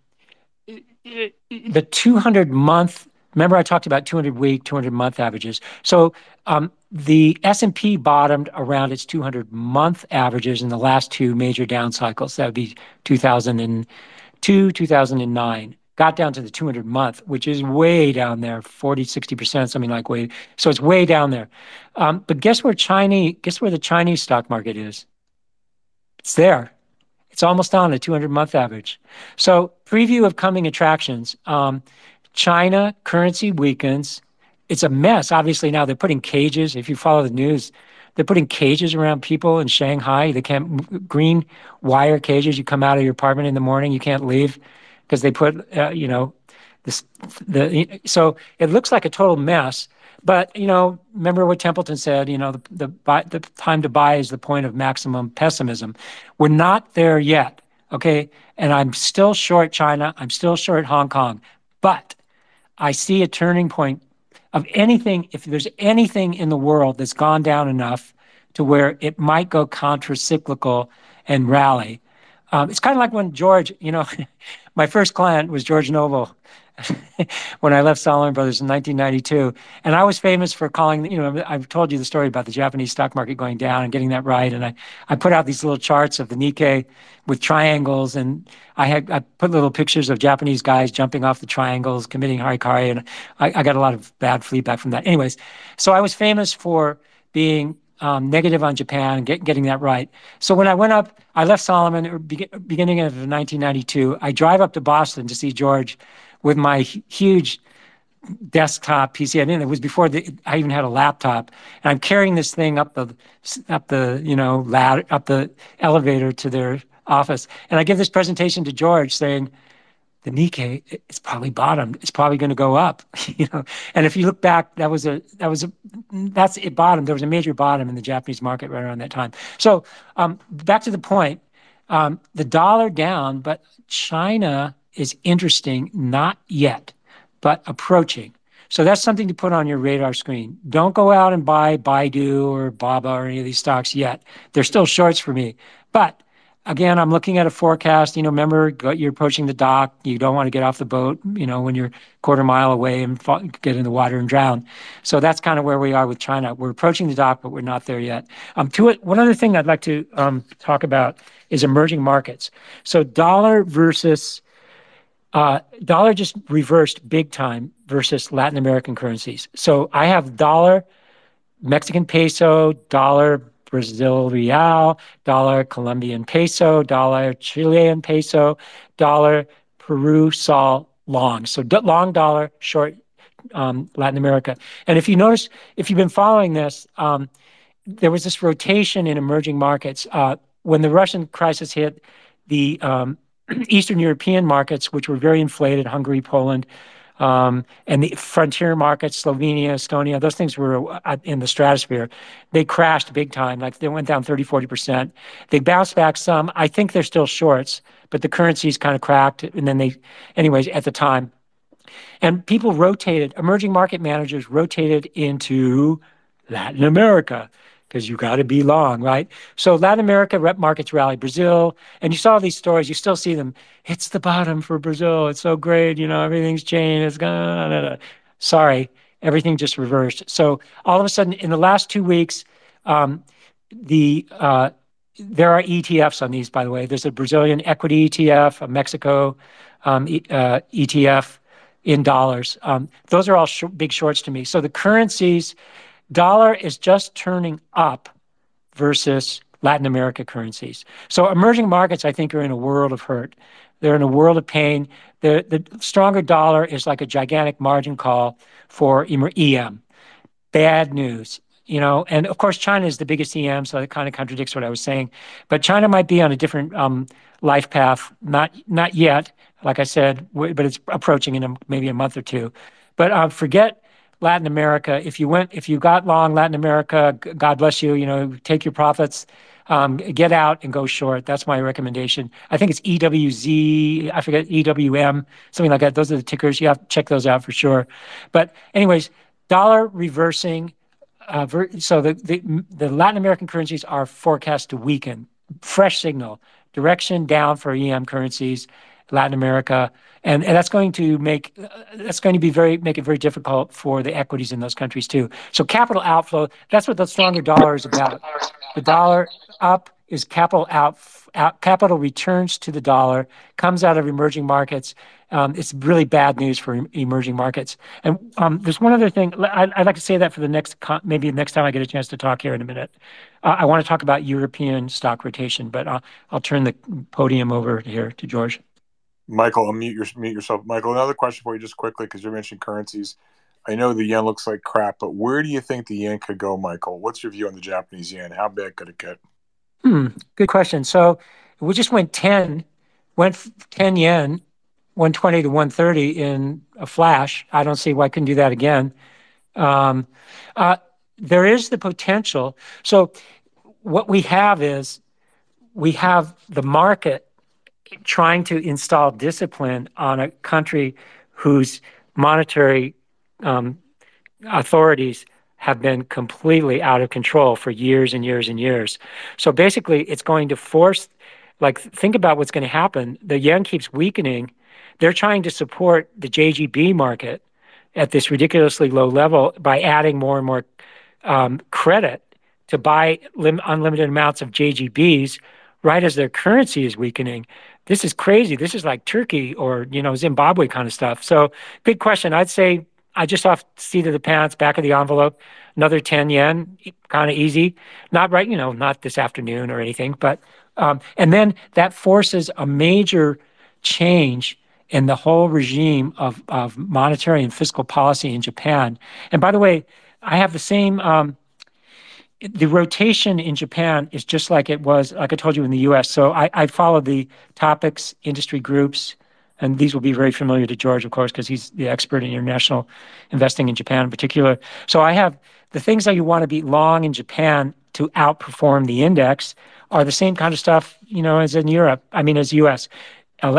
the 200 month remember i talked about 200 week 200 month averages? So um, the s&p bottomed around its 200 month averages in the last two major down cycles. That would be 2002 2009 got down to the 200 month which is way down there 40 60% something like way so it's way down there. Um, but guess where chinese guess where the chinese stock market is? It's there. It's almost on the 200 month average. So, preview of coming attractions. Um, China currency weakens. It's a mess. Obviously, now they're putting cages. If you follow the news, they're putting cages around people in Shanghai. They can't, green wire cages. You come out of your apartment in the morning, you can't leave because they put, uh, you know, this, the, so it looks like a total mess. But you know, remember what Templeton said. You know, the the, buy, the time to buy is the point of maximum pessimism. We're not there yet, okay? And I'm still short China. I'm still short Hong Kong, but I see a turning point of anything. If there's anything in the world that's gone down enough to where it might go countercyclical and rally. Um, it's kind of like when George, you know, my first client was George Noble, when I left Salomon Brothers in 1992. And I was famous for calling, you know, I've told you the story about the Japanese stock market going down and getting that right. And I, I put out these little charts of the Nikkei with triangles. And I had, I put little pictures of Japanese guys jumping off the triangles, committing harikari. And I, I got a lot of bad feedback from that. Anyways, so I was famous for being um, negative on Japan get, getting that right. So when I went up, I left Salomon beginning of 1992. I drive up to Boston to see George with my huge desktop PC. I didn't. It was before the, I even had a laptop, and I'm carrying this thing up the up the you know ladder up the elevator to their office, and I give this presentation to George saying. The Nikkei, it's probably bottomed. It's probably going to go up, you know. And if you look back, that was a that was a that's it bottomed. There was a major bottom in the Japanese market right around that time. So um, back to the point, um, the dollar down, but China is interesting, not yet, but approaching. So that's something to put on your radar screen. Don't go out and buy Baidu or Baba or any of these stocks yet. They're still shorts for me. But again, I'm looking at a forecast. You know, remember you're approaching the dock. You don't want to get off the boat. You know, when you're quarter mile away and fall, get in the water and drown. So that's kind of where we are with China. We're approaching the dock, but we're not there yet. Um, to it, one other thing I'd like to um, talk about is emerging markets. So dollar versus uh, dollar just reversed big time versus Latin American currencies. So I have dollar, Mexican peso, dollar, Brazil real, dollar, Colombian peso, dollar, Chilean peso, dollar, Peru sol long. So long dollar, short um, Latin America. And if you notice, if you've been following this, um, there was this rotation in emerging markets. Uh, when the Russian crisis hit, the um, Eastern European markets, which were very inflated, Hungary, Poland, um, and the frontier markets, Slovenia, Estonia, those things were uh, in the stratosphere. They crashed big time. Like they went down 30, 40%. They bounced back some. I think they're still shorts, but the currencies kind of cracked. And then they, anyways, at the time. And people rotated, emerging market managers rotated into Latin America because you got to be long, right? So Latin America rep markets rally, Brazil, and you saw these stories. You still see them. It's the bottom for Brazil. It's so great. You know, everything's changed. It's gonna. Sorry, everything just reversed. So all of a sudden, in the last two weeks, um, the uh, there are ETFs on these. By the way, there's a Brazilian equity ETF, a Mexico um, uh, ETF, in dollars. Um, those are all sh- big shorts to me. So the currencies, dollar is just turning up versus Latin America currencies. So emerging markets, I think, are in a world of hurt. They're in a world of pain. The, the stronger dollar is like a gigantic margin call for EM. Bad news you know, and of course China is the biggest EM, so that kind of contradicts what I was saying. But China might be on a different um, life path, not not yet, like I said, but it's approaching in a, maybe a month or two. But uh, forget Latin America. If you went, if you got long Latin America, God bless you. You know, take your profits, um, get out and go short. That's my recommendation. I think it's EWZ. I forget EWM, something like that. Those are the tickers. You have to check those out for sure. But anyways, dollar reversing uh, so the, the, the Latin American currencies are forecast to weaken. Fresh signal, direction down for EM currencies, Latin America, and, and that's going to make uh, that's going to be very make it very difficult for the equities in those countries too. So capital outflow. That's what the stronger dollar is about. The dollar up is capital out, out capital returns to the dollar comes out of emerging markets um, it's really bad news for emerging markets. And um, there's one other thing I'd, I'd, like to say that for the next maybe next time I get a chance to talk here in a minute. Uh, I want to talk about European stock rotation, but I'll, I'll turn the podium over here to George. Michael, I'll mute, your, mute yourself. Michael, another question for you, just quickly, because you mentioned currencies. I know the yen looks like crap, but where do you think the yen could go, Michael? What's your view on the Japanese yen? How bad could it get? Hmm, good question. So we just went 10, went 10 yen 120 to 130 in a flash. I don't see why I couldn't do that again. Um, uh, there is the potential. So what we have is we have the market trying to install discipline on a country whose monetary um, authorities have been completely out of control for years and years and years. So basically, it's going to force, like, think about what's going to happen. The yen keeps weakening they're trying to support the JGB market at this ridiculously low level by adding more and more um, credit to buy lim- unlimited amounts of JGBs right as their currency is weakening. This is crazy. This is like Turkey or you know Zimbabwe kind of stuff. So, good question. I'd say I just off seat of the pants, back of the envelope, another 10 yen, kind of easy. Not right, you know, not this afternoon or anything, but um, and then that forces a major change in the whole regime of, of monetary and fiscal policy in Japan. And by the way, I have the same. Um, the rotation in Japan is just like it was, like I told you in the U.S. So I, I follow the TOPIX, industry groups, and these will be very familiar to George, of course, because he's the expert in international investing in Japan in particular. So I have the things that you want to be long in Japan to outperform the index are the same kind of stuff, you know, as in Europe. I mean, as U.S.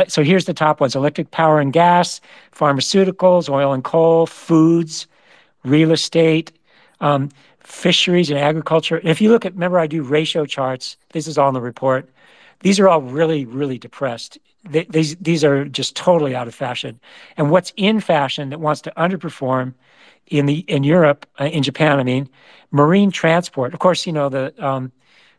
So here's the top ones electric power and gas, pharmaceuticals, oil and coal, foods, real estate, um, fisheries and agriculture. If you look at, remember, I do ratio charts, this is in the report. These are all really, really depressed. These, these are just totally out of fashion. And what's in fashion that wants to underperform in the in Europe, uh, in Japan, I mean, marine transport. Of course, you know the um,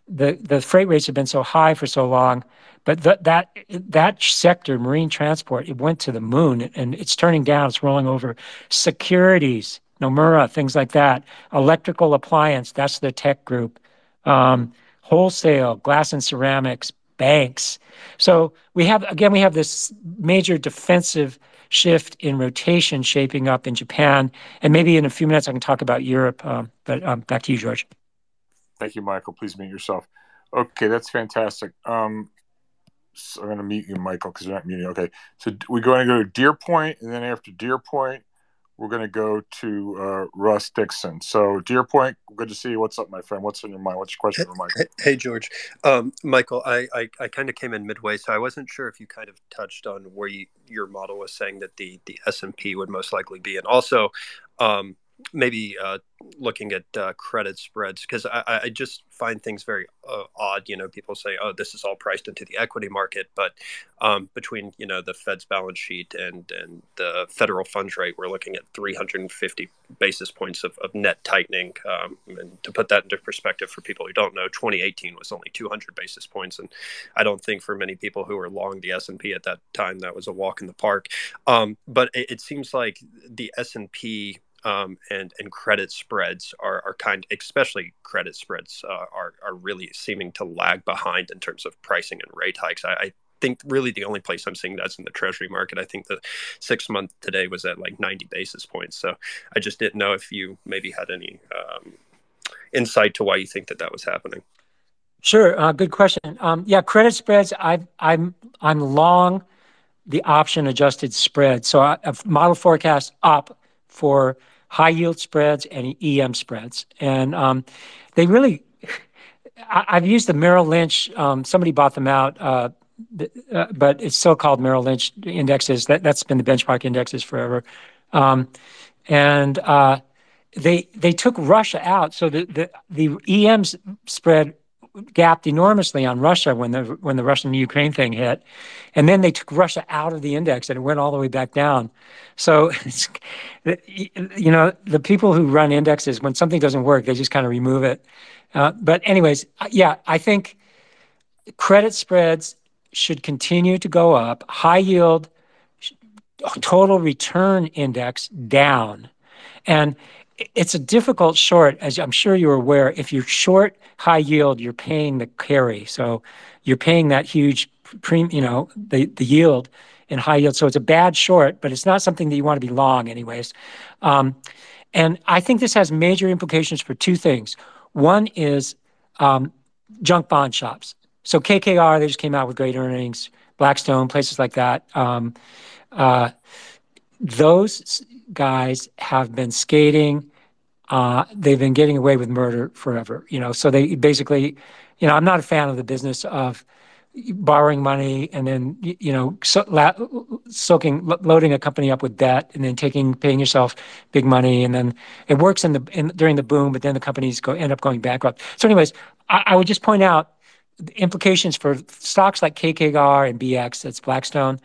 the the freight rates have been so high for so long but th- that that sector, marine transport, it went to the moon, and it's turning down. It's rolling over. Securities, Nomura, things like that. Electrical appliance, that's the tech group. Um, wholesale, glass and ceramics, banks. So we have again, we have this major defensive shift in rotation shaping up in Japan, and maybe in a few minutes I can talk about Europe. Um, but um, back to you, George. Thank you, Michael. Please mute yourself. Okay, that's fantastic. I'm going to mute you, Michael, because you're not muting. Okay, so we're going to go to Deer Point, and then after Deer Point, we're going to go to uh, Russ Dixon. So, Deer Point, good to see you. What's up, my friend? What's on your mind? What's your question for Michael? Hey, George. Um, Michael, I, I, I kind of came in midway, so I wasn't sure if you kind of touched on where you, your model was saying that the the S and P would most likely be, and also um, maybe uh, looking at uh, credit spreads because I, I, just find things very uh, odd. You know, people say, "Oh, this is all priced into the equity market," but um, between you know the Fed's balance sheet and and the federal funds rate, we're looking at 350 basis points of, of net tightening. Um, and to put that into perspective for people who don't know, 2018 was only 200 basis points, and I don't think for many people who were long the S and P at that time that was a walk in the park. Um, but it, it seems like the S and P um, and and credit spreads are, are kind, especially credit spreads, uh, are are really seeming to lag behind in terms of pricing and rate hikes. I, I think really the only place I'm seeing that's in the Treasury market. I think the six month today was at like 90 basis points. So I just didn't know if you maybe had any um, insight to why you think that that was happening. Sure, uh, good question. Um, yeah, credit spreads. i I'm I'm long the option adjusted spread. So I, model forecast up for high yield spreads and EM spreads. And um, they really, I, have used the Merrill Lynch, um, somebody bought them out, uh, uh, but it's still called Merrill Lynch indexes. That, that's been the benchmark indexes forever. Um, and uh, they they took Russia out. So the, the, the EM spread gapped enormously on Russia when the when the Russian Ukraine thing hit, and then they took Russia out of the index and it went all the way back down. So, you know, the people who run indexes when something doesn't work, they just kind of remove it. Uh, but anyways, yeah, I think credit spreads should continue to go up. High yield total return index down, and it's a difficult short, as I'm sure you're aware. If you're short high yield, you're paying the carry. So you're paying that huge premium, you know, the, the yield in high yield. So it's a bad short, but it's not something that you want to be long, anyways. Um, and I think this has major implications for two things. One is um, junk bond shops. So KKR, they just came out with great earnings, Blackstone, places like that. Um, uh, those guys have been skating. Uh, they've been getting away with murder forever. You know, so they basically, you know, I'm not a fan of the business of borrowing money and then you know so, la- soaking loading a company up with debt and then taking paying yourself big money and then it works in the in, during the boom but then the companies go end up going bankrupt so anyways I, I would just point out the implications for stocks like kkr and bx that's blackstone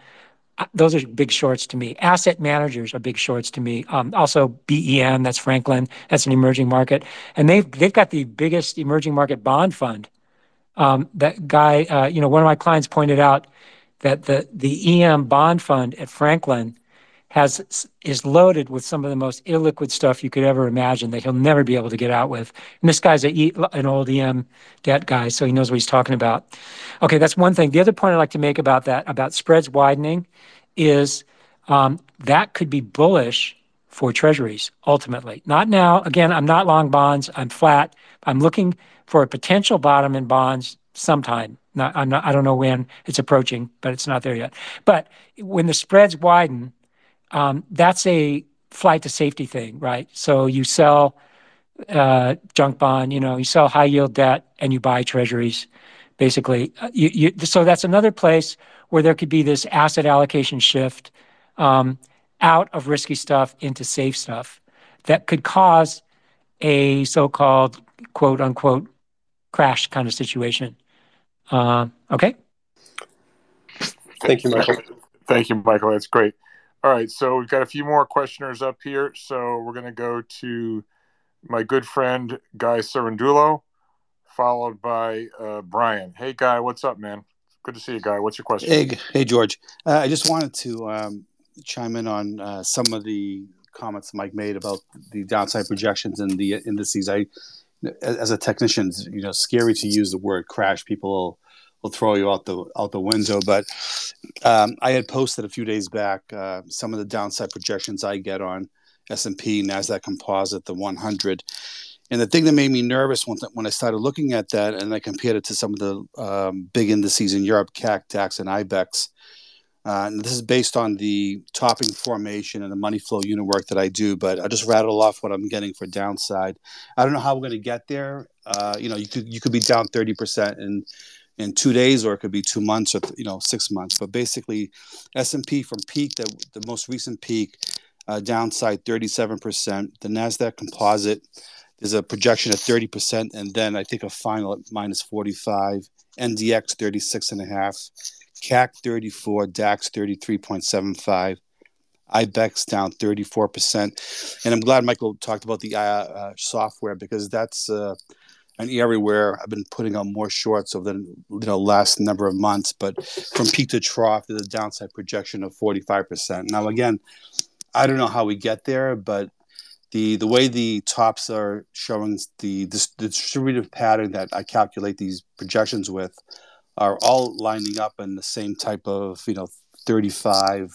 those are big shorts to me. Asset managers are big shorts to me. Um, also, BEN, that's Franklin, that's an emerging market, and they've they've got the biggest emerging market bond fund. Um, that guy, uh, you know, one of my clients pointed out that the the EM bond fund at Franklin has is loaded with some of the most illiquid stuff you could ever imagine that he'll never be able to get out with. And this guy's a, an old EM debt guy, so he knows what he's talking about. Okay, that's one thing. The other point I'd like to make about that, about spreads widening, is um, that could be bullish for treasuries ultimately. Not now. Again, I'm not long bonds. I'm flat. I'm looking for a potential bottom in bonds sometime. Not, I'm not, I don't know when it's approaching, but it's not there yet. But when the spreads widen, um, that's a flight to safety thing, right? So you sell uh, junk bond, you know, you sell high yield debt and you buy treasuries, basically. Uh, you, you, so that's another place where there could be this asset allocation shift um, out of risky stuff into safe stuff that could cause a so-called quote unquote crash kind of situation. Uh, okay. Thank you, Michael. Thank you, Michael. That's great. All right, so we've got a few more questioners up here. So we're going to go to my good friend Guy Serendulo, followed by uh, Brian. Hey, Guy, what's up, man? Good to see you, Guy. What's your question? Hey, hey, George. Uh, I just wanted to um, chime in on uh, some of the comments Mike made about the downside projections and the indices. I, as a technician, you know, scary to use the word crash. People will throw you out the out the window. But um, I had posted a few days back uh, some of the downside projections I get on S and P, Nasdaq Composite, the 100. And the thing that made me nervous when, when I started looking at that, and I compared it to some of the um, big indices in Europe, CAC, DAX, and IBEX. Uh, and this is based on the topping formation and the money flow unit work that I do, but I just rattle off what I'm getting for downside. I don't know how we're going to get there. Uh, you know, you could you could be down 30% in in two days or it could be two months or you know six months. But basically s&p from peak the, the most recent peak uh, downside 37% the nasdaq composite there's a projection of 30%, and then I think a final at minus 45, NDX 36 and a half, CAC 34, DAX 33.75. IBEX down 34%. And I'm glad Michael talked about the uh, uh, software because that's uh, everywhere. I've been putting on more shorts over the you know, last number of months. But from peak to trough, there's a downside projection of 45%. Now, again, I don't know how we get there, but the the way the tops are showing the, the distributive pattern that I calculate these projections with are all lining up in the same type of you know 35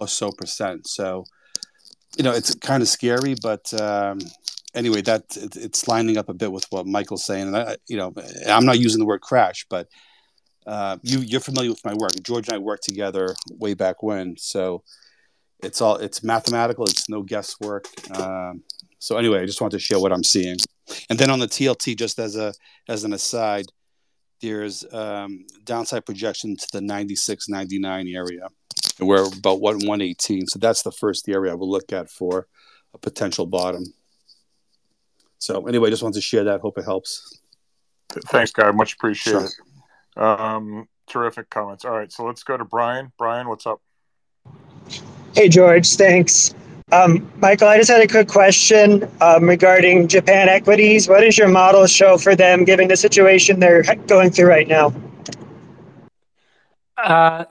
or so percent. So, you know, it's kind of scary, but um, anyway, that it, it's lining up a bit with what Michael's saying. And I, you know, I'm not using the word crash, but uh, you you're familiar with my work. George and I worked together way back when, so it's all it's mathematical. It's no guesswork. Um, so anyway, I just want to share what I'm seeing. And then on the TLT, just as a as an aside, there's um, downside projection to the 96, 99 area and we're about one 118. So that's the first area I will look at for a potential bottom. So anyway, just wanted to share that. Hope it helps. Thanks, guy. Much appreciated. Sure. Um, terrific comments. All right, so let's go to Brian. Brian, what's up? Hey, George. Thanks. Um, Michael, I just had a quick question um, regarding Japan equities. What does your model show for them, given the situation they're going through right now? Uh,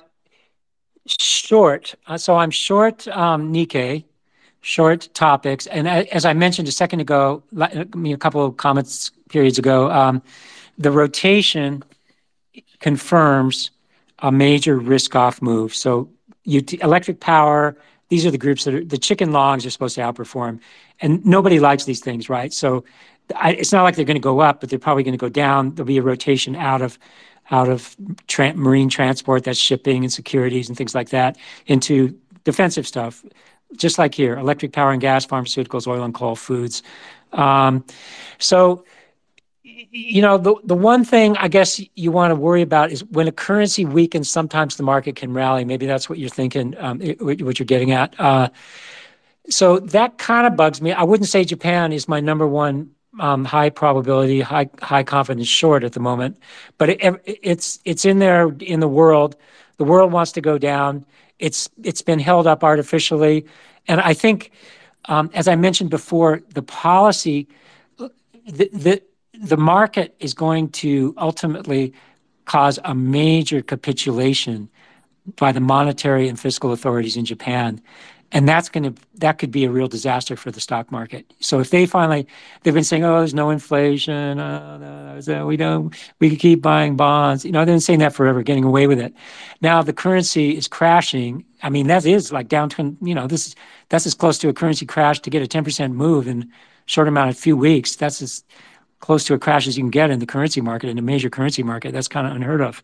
short. Uh, so I'm short um, Nikkei, short TOPIX. And as I mentioned a second ago, I mean, a couple of comments periods ago, um, the rotation confirms a major risk off move. So electric power, these are the groups that are the chicken longs are supposed to outperform. And nobody likes these things, right? So I, it's not like they're going to go up, but they're probably going to go down. There'll be a rotation out of out of tra- marine transport, that's shipping and securities and things like that, into defensive stuff, just like here, electric power and gas, pharmaceuticals, oil and coal, foods. Um, so, you know, the, the one thing I guess you want to worry about is when a currency weakens, sometimes the market can rally. Maybe that's what you're thinking, um, what you're getting at. Uh, so that kind of bugs me. I wouldn't say Japan is my number one um, high probability, high high confidence short at the moment, but it, it's it's in there in the world. The world wants to go down. It's it's been held up artificially, and I think, um, as I mentioned before, the policy, the, the the market is going to ultimately cause a major capitulation by the monetary and fiscal authorities in Japan and that's going to that could be a real disaster for the stock market. So if they finally they've been saying, oh, there's no inflation, uh, no, we don't, we can keep buying bonds. You know, they've been saying that forever, getting away with it. Now the currency is crashing. I mean, that is like down to you know this that's as close to a currency crash to get a 10% move in short amount of few weeks. That's as close to a crash as you can get in the currency market in a major currency market. That's kind of unheard of.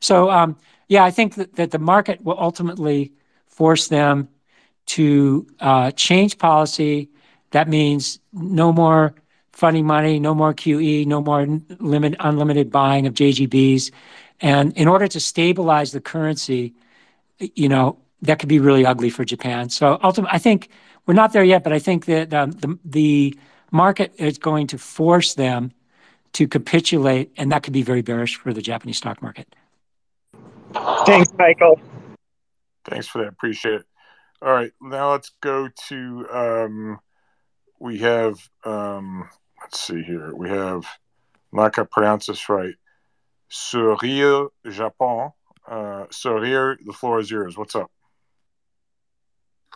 So um, yeah, I think that, that the market will ultimately force them to uh, change policy. That means no more funny money, no more QE, no more limit, unlimited buying of JGBs. And in order to stabilize the currency, you know, that could be really ugly for Japan. So ultimately, I think we're not there yet, but I think that um, the, the market is going to force them to capitulate, and that could be very bearish for the Japanese stock market. Thanks, Michael. Thanks for that. Appreciate it. All right, now let's go to um, we have um, let's see here. We have I'm not gonna pronounce this right. Sourire Japon. Uh, Sourire, the floor is yours. What's up?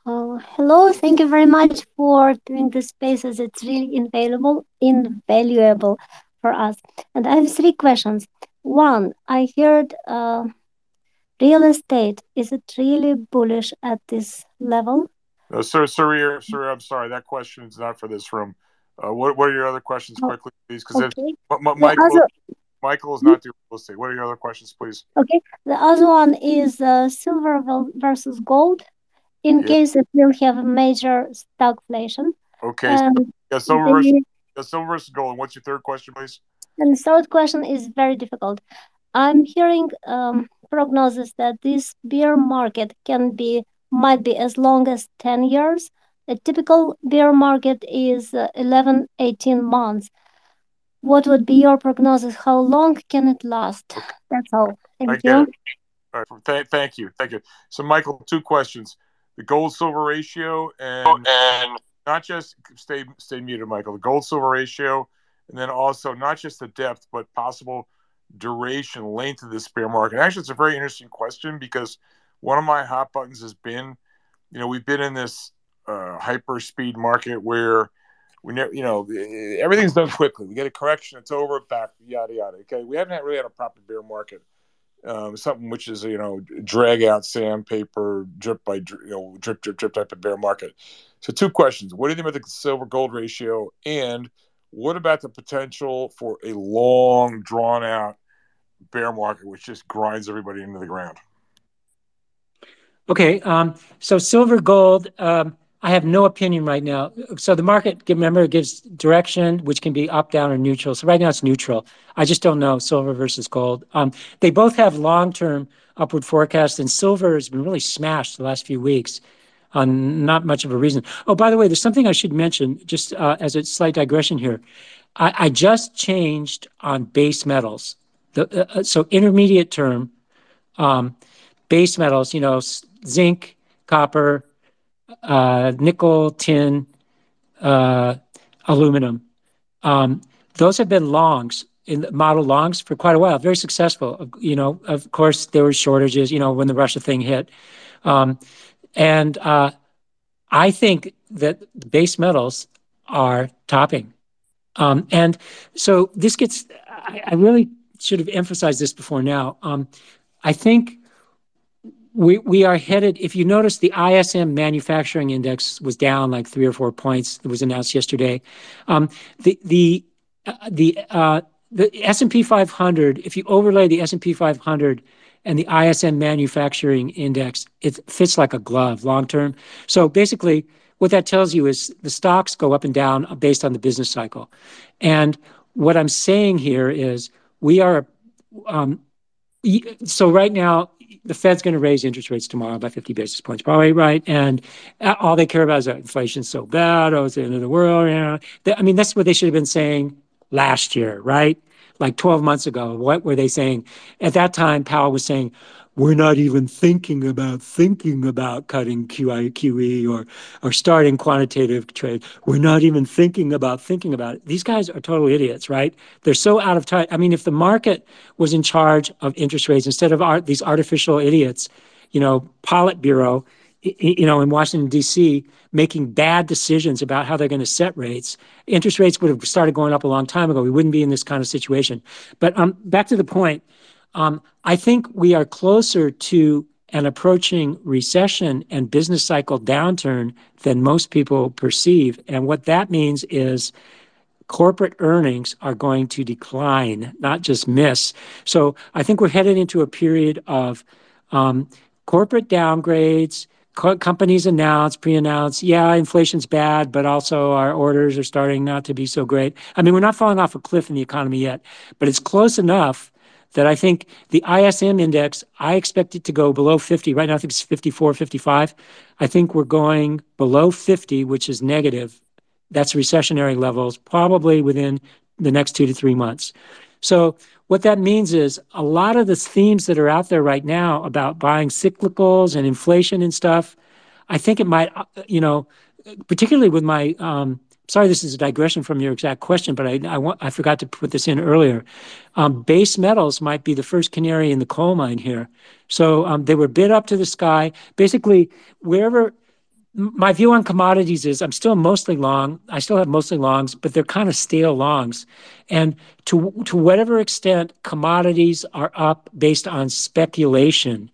Uh, hello, thank you very much for doing this spaces. It's really invaluable, invaluable for us. And I have three questions. One, I heard uh, real estate is it really bullish at this level? Uh, sir sir sir i'm sorry that question is not for this room. Uh, what, what are your other questions oh, quickly please? Because okay. michael, other, michael is not doing real estate. What are your other questions please? Okay the other one is uh, silver versus gold in yeah. case it will have a major stagflation. Okay um, so, yeah, silver, the, versus, yeah, silver versus gold and what's your third question please? And the third question is very difficult. I'm hearing um, prognosis that this bear market can be might be as long as 10 years a typical bear market is uh, 11, 18 months. What would be your prognosis? How long can it last? That's all. Thank I you. All right. Th- thank you. Thank you. So, Michael, two questions: the gold silver ratio, and And not just stay stay muted, Michael. The gold silver ratio, and then also not just the depth, but possible duration, length of this bear market. Actually, it's a very interesting question because one of my hot buttons has been, you know, we've been in this uh, hyper speed market where we never, you know, everything's done quickly. We get a correction, it's over, back, yada yada. Okay, we haven't really had a proper bear market. Um, something which is you know drag out sandpaper, drip by you know drip drip drip type of bear market. So two questions: What do you think about the silver gold ratio, and what about the potential for a long, drawn out bear market, which just grinds everybody into the ground? Okay, um, so silver, gold, um, I have no opinion right now. So the market, remember, gives direction, which can be up, down, or neutral. So right now it's neutral. I just don't know silver versus gold. Um, they both have long-term upward forecasts, and silver has been really smashed the last few weeks on not much of a reason. Oh, by the way, there's something I should mention, just uh, as a slight digression here. I, I just changed on base metals. The, uh, so intermediate term, um, base metals, you know, zinc, copper, uh, nickel, tin, uh, aluminum. Um, those have been longs in model longs for quite a while, very successful. You know, of course, there were shortages, you know, when the Russia thing hit. Um, and uh, I think that base metals are topping. Um, and so this gets, I, I really should have emphasized this before now. Um, I think we we are headed. If you notice, the ISM manufacturing index was down like three or four points. It was announced yesterday. Um, the the uh, the uh, the S and P 500. If you overlay the S and P 500 and the ISM manufacturing index, it fits like a glove long term. So basically, what that tells you is the stocks go up and down based on the business cycle. And what I'm saying here is we are um, so right now the Fed's going to raise interest rates tomorrow by 50 basis points, probably right. And uh, all they care about is that inflation's so bad. Oh, it's the end of the world. I mean, that's what they should have been saying last year, right? Like 12 months ago. What were they saying? At that time, Powell was saying, we're not even thinking about thinking about cutting QI, QE or or starting quantitative trade. We're not even thinking about thinking about it. These guys are total idiots, right? They're so out of touch. I mean, if the market was in charge of interest rates instead of art, these artificial idiots, you know, Politburo, you know, in Washington D.C., making bad decisions about how they're going to set rates, interest rates would have started going up a long time ago. We wouldn't be in this kind of situation. But um, back to the point. Um, I think we are closer to an approaching recession and business cycle downturn than most people perceive. And what that means is corporate earnings are going to decline, not just miss. So I think we're headed into a period of um, corporate downgrades. Co- companies announce, pre-announce, yeah, inflation's bad, but also our orders are starting not to be so great. I mean, we're not falling off a cliff in the economy yet, but it's close enough that I think the ISM index, I expect it to go below 50. Right now, I think it's 54, 55. I think we're going below 50, which is negative. That's recessionary levels, probably within the next two to three months. So what that means is a lot of the themes that are out there right now about buying cyclicals and inflation and stuff, I think it might, uh, you know, particularly with my, um, sorry, this is a digression from your exact question, but I, I, want, I forgot to put this in earlier. Um, base metals might be the first canary in the coal mine here. So um, they were bid up to the sky. Basically, wherever my view on commodities is I'm still mostly long. I still have mostly longs, but they're kind of stale longs. And to to whatever extent commodities are up based on speculation,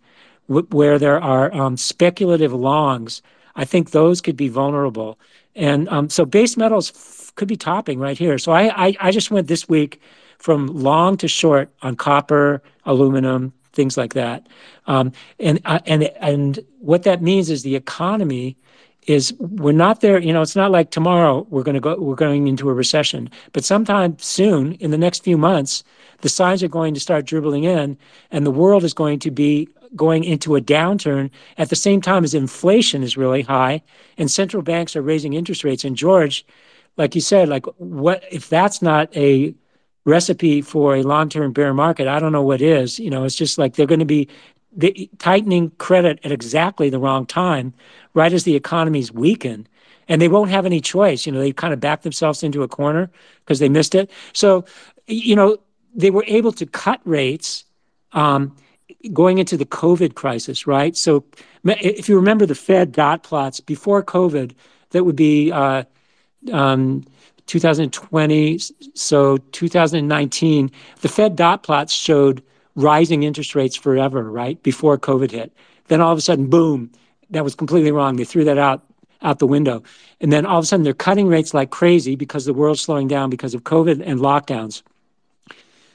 wh- where there are um, speculative longs, I think those could be vulnerable. And um, so base metals f- could be topping right here. So I, I I just went this week from long to short on copper, aluminum, things like that. Um, and uh, and and what that means is the economy is we're not there. You know, it's not like tomorrow we're going to go we're going into a recession, but sometime soon in the next few months, the signs are going to start dribbling in, and the world is going to be going into a downturn at the same time as inflation is really high and central banks are raising interest rates. And George, like you said, like what if that's not a recipe for a long-term bear market? I don't know what is. You know, it's just like they're going to be the, tightening credit at exactly the wrong time, right as the economy's weaken. And they won't have any choice. You know, they kind of backed themselves into a corner because they missed it. So, you know, they were able to cut rates um, going into the COVID crisis, right? So, if you remember the Fed dot plots before COVID, that would be uh, um, 2020. So, 2019, the Fed dot plots showed rising interest rates forever, right? Before COVID hit. Then all of a sudden, boom, that was completely wrong. They threw that out out the window. And then all of a sudden they're cutting rates like crazy because the world's slowing down because of COVID and lockdowns.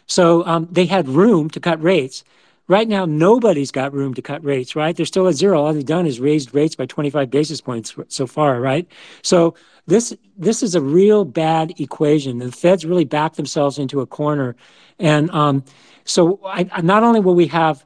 So um, they had room to cut rates. Right now, nobody's got room to cut rates, right? They're still at zero. All they've done is raised rates by 25 basis points so far, right? So this this is a real bad equation. The Fed's really backed themselves into a corner, and um, so I, not only will we have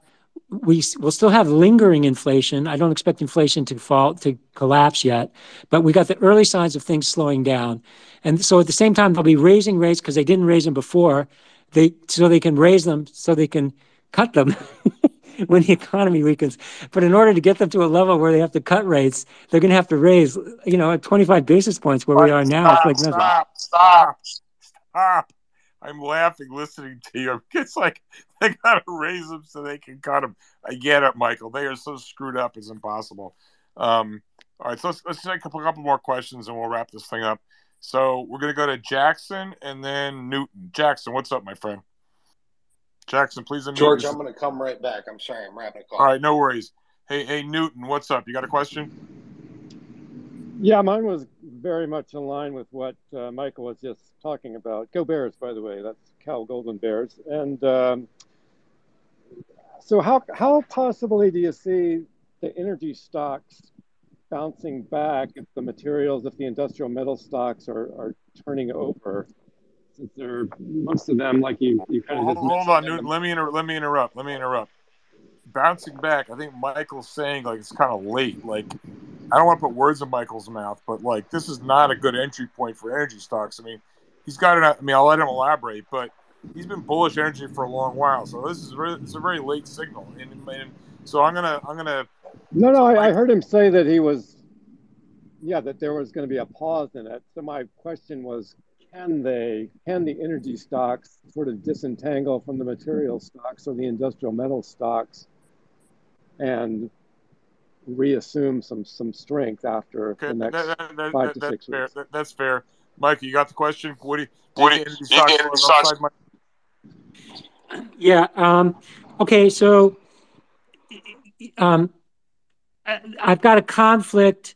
we will still have lingering inflation. I don't expect inflation to fall to collapse yet, but we got the early signs of things slowing down. And so at the same time, they'll be raising rates because they didn't raise them before. They so they can raise them so they can cut them when the economy weakens. But in order to get them to a level where they have to cut rates, they're going to have to raise, you know, at 25 basis points where we are now. Stop, it's like nothing. stop, stop, stop. I'm laughing listening to you. It's like they gotta raise them so they can cut them. I get it, Michael. They are so screwed up; it's impossible. Um, all right, so let's, let's take a couple more questions and we'll wrap this thing up. So we're gonna go to Jackson and then Newton. Jackson, what's up, my friend? Jackson, please unmute George. I'm going to come right back. I'm sorry, I'm wrapping a call. All right, no worries. Hey, hey, Newton, what's up? You got a question? Yeah, mine was very much in line with what uh, Michael was just talking about. Go Bears, by the way. That's Cal Golden Bears. And um, so, how how possibly do you see the energy stocks bouncing back if the materials, if the industrial metal stocks are, are turning over? Since they're most of them, like you, you kind of Hold, hold on, mentioned, Newton. Let me inter- let me interrupt. Let me interrupt. Bouncing back, I think Michael's saying like it's kind of late. Like I don't want to put words in Michael's mouth, but like this is not a good entry point for energy stocks. I mean, he's got it. I mean, I'll let him elaborate, but he's been bullish energy for a long while. So this is really, it's a very late signal, and, and so I'm gonna I'm gonna No, no, I, I heard him say that he was, yeah, that there was going to be a pause in it. So my question was, can they, can the energy stocks sort of disentangle from the material stocks or the industrial metal stocks and reassume some some strength after okay. the next That, that, that, five that, to that's six fair. weeks? That, that's fair. Mike, you got the question? What do you, What do do you you- think energy stocks energy upside, Mike? Yeah. Um, okay. So um, I- I've got a conflict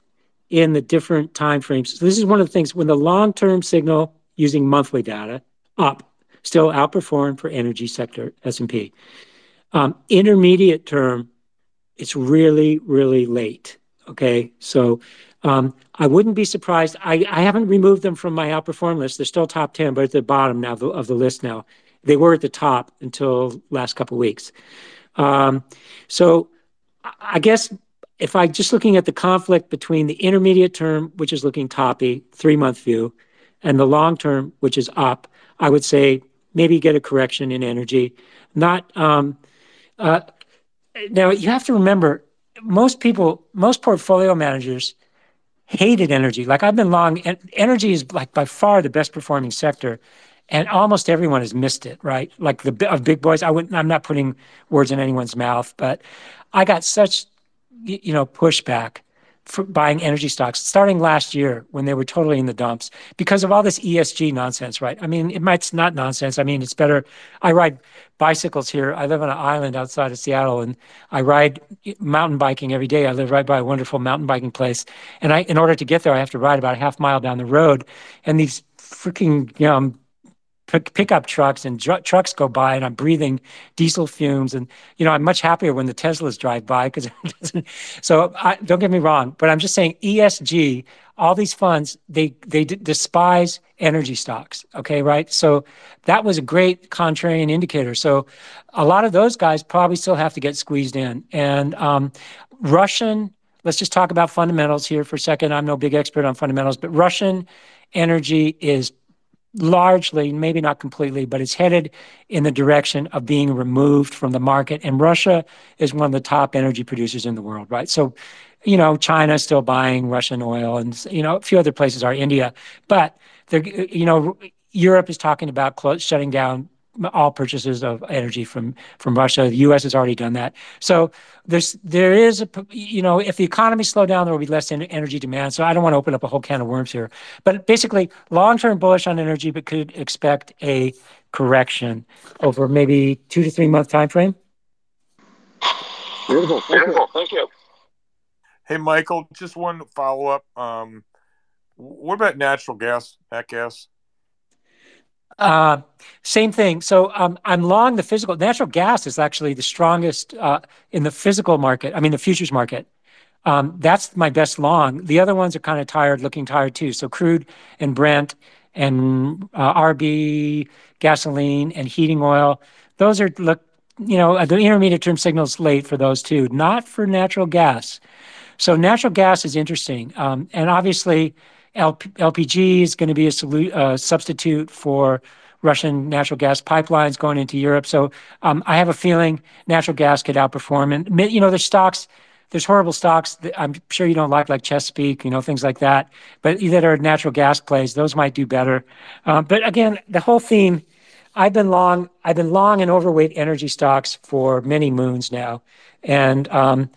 in the different time frames. So this is one of the things when the long-term signal using monthly data up still outperformed for energy sector S&P. Um, intermediate term, it's really, really late. Okay. So um, I wouldn't be surprised. I, haven't removed them from my outperform list. They're still top 10, but at the bottom now of the, list now. They were at the top until last couple of weeks. Um, so I- guess if I just looking at the conflict between the intermediate term, which is looking toppy, three month view, and the long term, which is up, I would say maybe get a correction in energy. Not um, uh, now you have to remember most people, most portfolio managers hated energy. Like I've been long, and energy is like by far the best performing sector, and almost everyone has missed it. Right, like the of big boys. I wouldn't. I'm not putting words in anyone's mouth, but I got such you know pushback buying energy stocks starting last year when they were totally in the dumps because of all this ESG nonsense, right? I mean, it might not nonsense. I mean, it's better. I ride bicycles here. I live on an island outside of Seattle, and I ride mountain biking every day. I live right by a wonderful mountain biking place, and I, in order to get there, I have to ride about a half mile down the road, and these freaking um, pick, pickup trucks and dr- trucks go by and I'm breathing diesel fumes and you know I'm much happier when the Teslas drive by because so I, don't get me wrong but I'm just saying ESG all these funds they they d- despise energy stocks okay right? So that was a great contrarian indicator. So a lot of those guys probably still have to get squeezed in. And um, Russian let's just talk about fundamentals here for a second. I'm no big expert on fundamentals but Russian energy is largely, maybe not completely, but it's headed in the direction of being removed from the market. And Russia is one of the top energy producers in the world, right? So, you know, China is still buying Russian oil, and you know, a few other places are India, but they're, you know, Europe is talking about close, shutting down all purchases of energy from from Russia. The U.S. has already done that. So there's there is a you know if the economy slow down, there will be less energy demand. So I don't want to open up a whole can of worms here. But basically, long term bullish on energy, but could expect a correction over maybe two to three month time frame. Beautiful. Thank you. Thank you. Hey, Michael, just one follow up. Um, what about natural gas, nat gas? Uh, same thing. So um, I'm long the physical. Natural gas is actually the strongest uh, in the physical market. I mean, the futures market. Um, that's my best long. The other ones are kind of tired, looking tired too. So crude and Brent and uh, RB, gasoline and heating oil. Those are look, you know, the intermediate term signals late for those two, not for natural gas. So natural gas is interesting, um, and obviously LPG is going to be a uh, substitute for Russian natural gas pipelines going into Europe. So um, I have a feeling natural gas could outperform. And you know, there's stocks, there's horrible stocks that I'm sure you don't like, like Chesapeake, you know, things like that. But that are natural gas plays, those might do better. Um, but again, the whole theme. I've been long. I've been long and overweight energy stocks for many moons now, and um,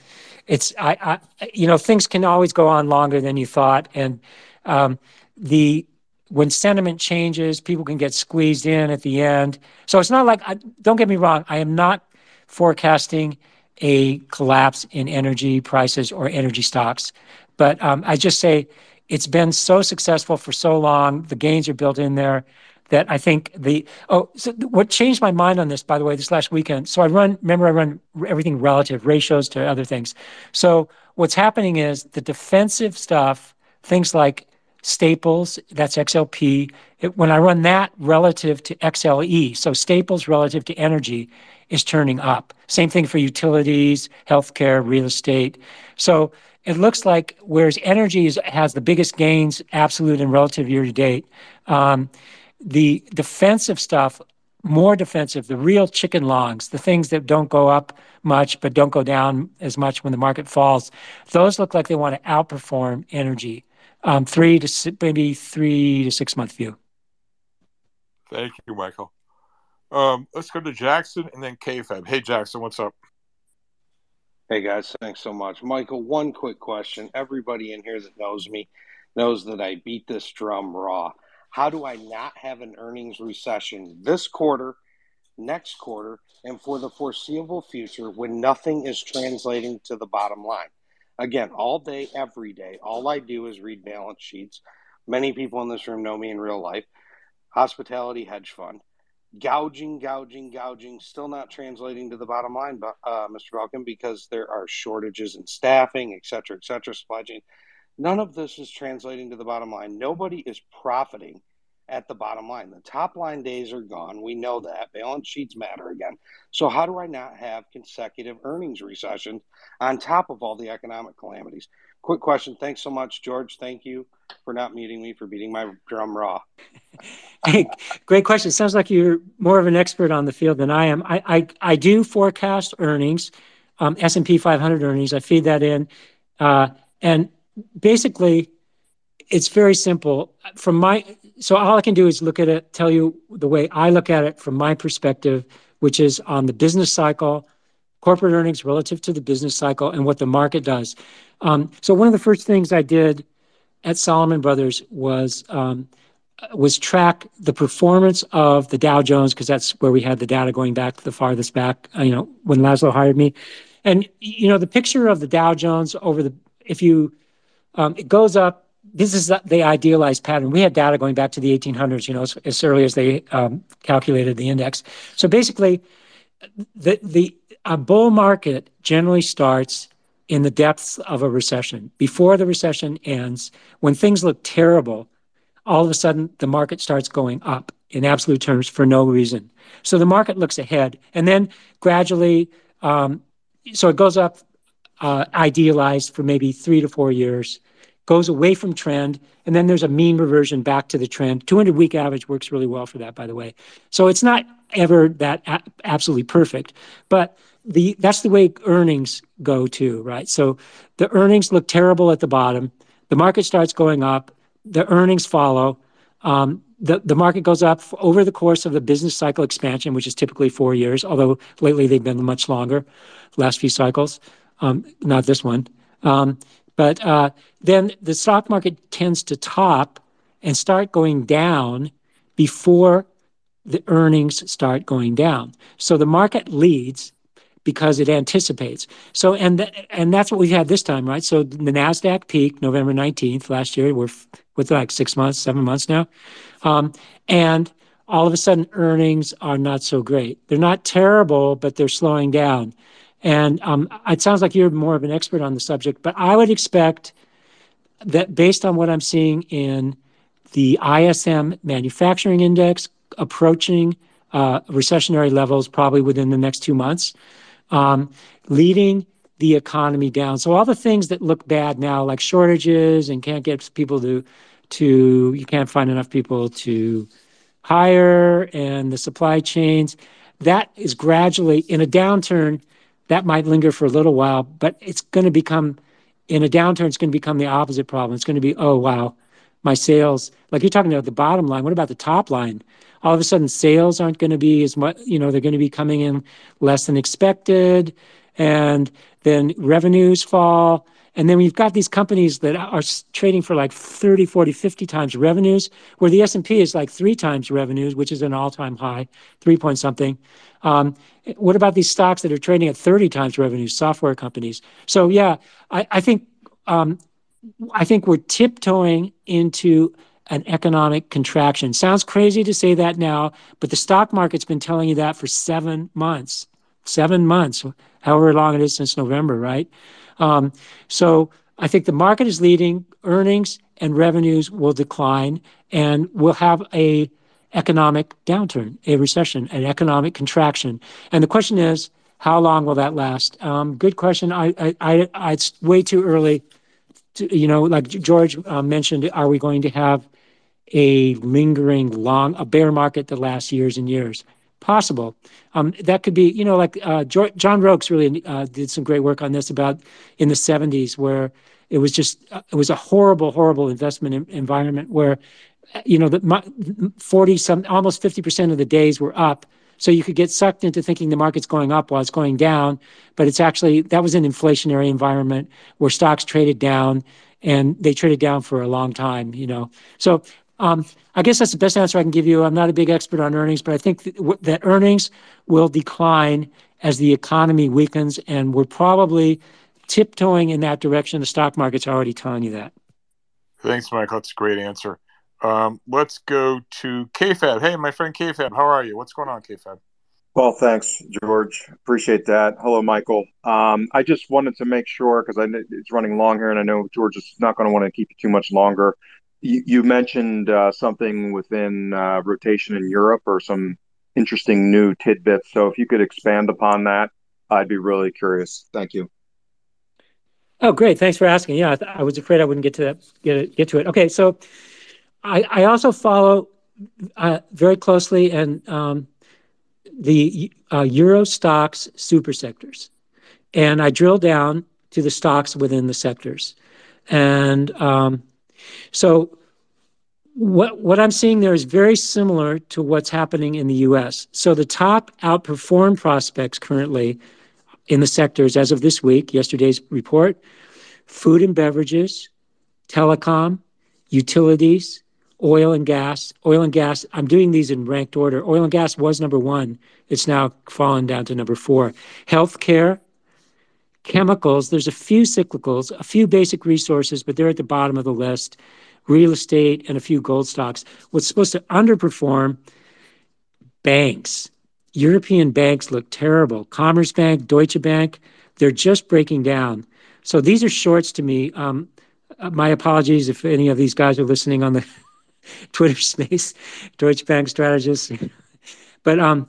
it's I, I you know things can always go on longer than you thought, and um, the when sentiment changes, people can get squeezed in at the end. So it's not like I, don't get me wrong. I am not forecasting a collapse in energy prices or energy stocks, but um, I just say it's been so successful for so long. The gains are built in there that I think the oh so what changed my mind on this by the way this last weekend so I run remember I run everything relative ratios to other things so what's happening is the defensive stuff things like Staples, that's XLP. When I run that relative to XLE, so Staples relative to energy is turning up. Same thing for utilities, healthcare, real estate. So it looks like whereas energy has the biggest gains, absolute and relative year to date, um, the defensive stuff, more defensive, the real chicken longs, the things that don't go up much but don't go down as much when the market falls, those look like they want to outperform energy three to maybe three to six month view. Thank you, Michael. Um, let's go to Jackson and then KFAB. Hey, Jackson, what's up? Hey guys, thanks so much. Michael, one quick question. Everybody in here that knows me knows that I beat this drum raw. How do I not have an earnings recession this quarter, next quarter, and for the foreseeable future when nothing is translating to the bottom line? Again, all day, every day, all I do is read balance sheets. Many people in this room know me in real life. Hospitality hedge fund. Gouging, gouging, gouging, still not translating to the bottom line, but uh, Mr. Falcon, because there are shortages in staffing, et cetera, et cetera, supply chain. None of this is translating to the bottom line. Nobody is profiting at the bottom line. The top line days are gone. We know that. Balance sheets matter again. So, how do I not have consecutive earnings recessions on top of all the economic calamities? Quick question. Thanks so much, George. Thank you for not muting me for beating my drum raw. hey, great question. Sounds like you're more of an expert on the field than I am. I I, I do forecast earnings, um, S and P 500 earnings. I feed that in, uh, and basically, it's very simple. From my so all I can do is look at it, tell you the way I look at it from my perspective, which is on the business cycle, corporate earnings relative to the business cycle, and what the market does. Um, so one of the first things I did at Salomon Brothers was um, was track the performance of the Dow Jones because that's where we had the data going back the farthest back. Uh, you know when Laszlo hired me, and you know the picture of the Dow Jones over the if you um, it goes up this is the idealized pattern. We had data going back to the 1800s, you know, as, as early as they um, calculated the index. So basically, the the a bull market generally starts in the depths of a recession. Before the recession ends, when things look terrible, all of a sudden the market starts going up in absolute terms for no reason. So the market looks ahead, and then gradually, um, so it goes up, uh, idealized for maybe three to four years, goes away from trend, and then there's a mean reversion back to the trend. 200 week average works really well for that, by the way. So it's not ever that a- absolutely perfect, but the that's the way earnings go too, right? So the earnings look terrible at the bottom. The market starts going up. The earnings follow. Um, the, the market goes up over the course of the business cycle expansion, which is typically four years, although lately they've been much longer, last few cycles, um, not this one. Um, but uh, then the stock market tends to top and start going down before the earnings start going down. So the market leads because it anticipates. So and th- and that's what we've had this time, right? So the Nasdaq peaked November 19th last year. We're with like 6 months, 7 months now. Um, and all of a sudden earnings are not so great. They're not terrible, but they're slowing down. And um, it sounds like you're more of an expert on the subject, but I would expect that based on what I'm seeing in the ISM manufacturing index approaching uh, recessionary levels probably within the next two months, um, leading the economy down. So all the things that look bad now, like shortages and can't get people to, to you can't find enough people to hire and the supply chains, that is gradually in a downturn that might linger for a little while, but it's going to become, in a downturn, it's going to become the opposite problem. It's going to be, oh, wow, my sales, like you're talking about the bottom line. What about the top line? All of a sudden, sales aren't going to be as much, you know, they're going to be coming in less than expected. And then revenues fall. And then we've got these companies that are trading for like 30, 40, 50 times revenues, where the S&P is like three times revenues, which is an all-time high, three point something. Um, what about these stocks that are trading at 30 times revenues, software companies? So yeah, I, I think um, I think we're tiptoeing into an economic contraction. Sounds crazy to say that now, but the stock market's been telling you that for seven months. Seven months, however long it is since November, right? Um, so I think the market is leading, earnings and revenues will decline, and we'll have a economic downturn, a recession, an economic contraction. And the question is, how long will that last? Um, good question. It's way too early. You know, like George uh, mentioned, are we going to have a lingering long, a bear market that lasts years and years? Possible. Um, that could be, you know, like uh, John Roque's really uh, did some great work on this about in the 70s, where it was just, uh, it was a horrible, horrible investment environment where you know, the 40 some almost 50% of the days were up. So you could get sucked into thinking the market's going up while it's going down, but it's actually that was an inflationary environment where stocks traded down and they traded down for a long time, you know. So I guess that's the best answer I can give you. I'm not a big expert on earnings, but I think that, that earnings will decline as the economy weakens, and we're probably tiptoeing in that direction. The stock market's already telling you that. Thanks, Michael. That's a great answer. Um, let's go to KFAB. Hey, my friend KFAB, how are you? What's going on, KFAB? Well, thanks, George. Appreciate that. Hello, Michael. Um, I just wanted to make sure because I it's running long here, and I know George is not going to want to keep you too much longer. You, you mentioned uh, something within uh, rotation in Europe or some interesting new tidbits. So, if you could expand upon that, I'd be really curious. Thank you. Oh, great! Thanks for asking. Yeah, I, I was afraid I wouldn't get to that, get get to it. Okay, so I, I also follow uh, very closely and um, the uh, Euro stocks super sectors, and I drill down to the stocks within the sectors, and um, so what what I'm seeing there is very similar to what's happening in the U.S. So the top outperform prospects currently in the sectors as of this week, yesterday's report, food and beverages, telecom, utilities, oil and gas. Oil and gas, I'm doing these in ranked order. Oil and gas was number one. It's now fallen down to number four. Healthcare, chemicals. There's a few cyclicals, a few basic resources, but they're at the bottom of the list. Real estate and a few gold stocks. What's supposed to underperform? Banks. European banks look terrible. Commerzbank, Deutsche Bank, they're just breaking down. So these are shorts to me. Um, uh, my apologies if any of these guys are listening on the Twitter space, Deutsche Bank strategists. but um,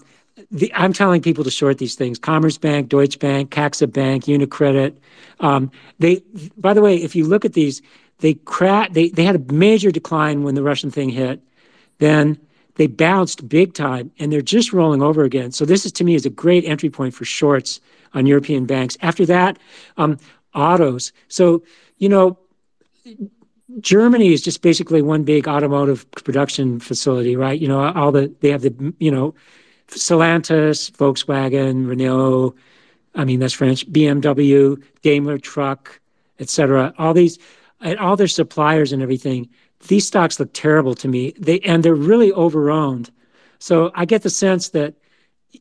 the, I'm telling people to short these things. Commerzbank, Deutsche Bank, CaixaBank, Unicredit. Um, they, by the way, if you look at these, they cra- they they had a major decline when the Russian thing hit. Then they bounced big time and they're just rolling over again. So this is to me is a great entry point for shorts on European banks. After that, um, autos. So you know, Germany is just basically one big automotive production facility, right? You know, all the they have the you know, Stellantis, Volkswagen, Renault. I mean, that's French. BMW, Daimler Truck, etc. All these, and all their suppliers and everything these stocks look terrible to me. They and they're really overowned. So I get the sense that,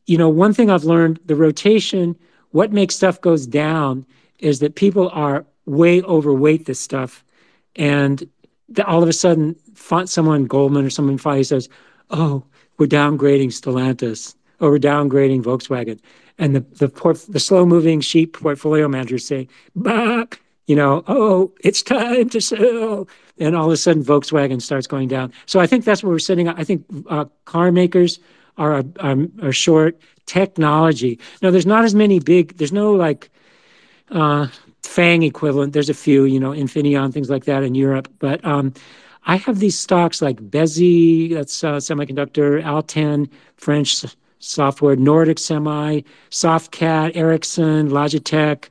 you know, one thing I've learned: the rotation. What makes stuff goes down is that people are way overweight this stuff, and all of a sudden, someone Goldman or someone finally says, "Oh, we're downgrading Stellantis, or we're downgrading Volkswagen," and the the the slow moving sheep portfolio managers say, "Bah." You know, oh, it's time to sell and all of a sudden Volkswagen starts going down. So I think that's where we're sitting. I think uh, car makers are, are, are short technology. Now there's not as many big. There's no like uh, Fang equivalent. There's a few, you know, Infineon things like that in Europe. But um, I have these stocks like Besi, that's uh, semiconductor, Alten, French software, Nordic Semi, Softcat, Ericsson, Logitech.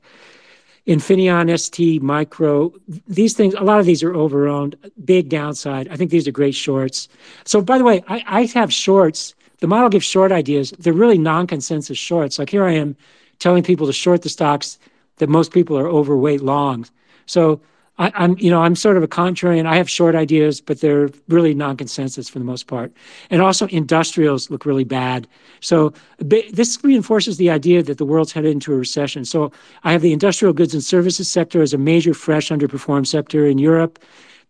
Infineon, ST, Micro, these things, a lot of these are overowned, big downside. I think these are great shorts. So, by the way, I, I have shorts. The model gives short ideas. They're really non consensus shorts. Like here I am telling people to short the stocks that most people are overweight long. So, I, am you know, I'm sort of a contrarian. I have short ideas, but they're really non-consensus for the most part. And also, industrials look really bad. So this reinforces the idea that the world's headed into a recession. So I have the industrial goods and services sector as a major fresh underperformed sector in Europe.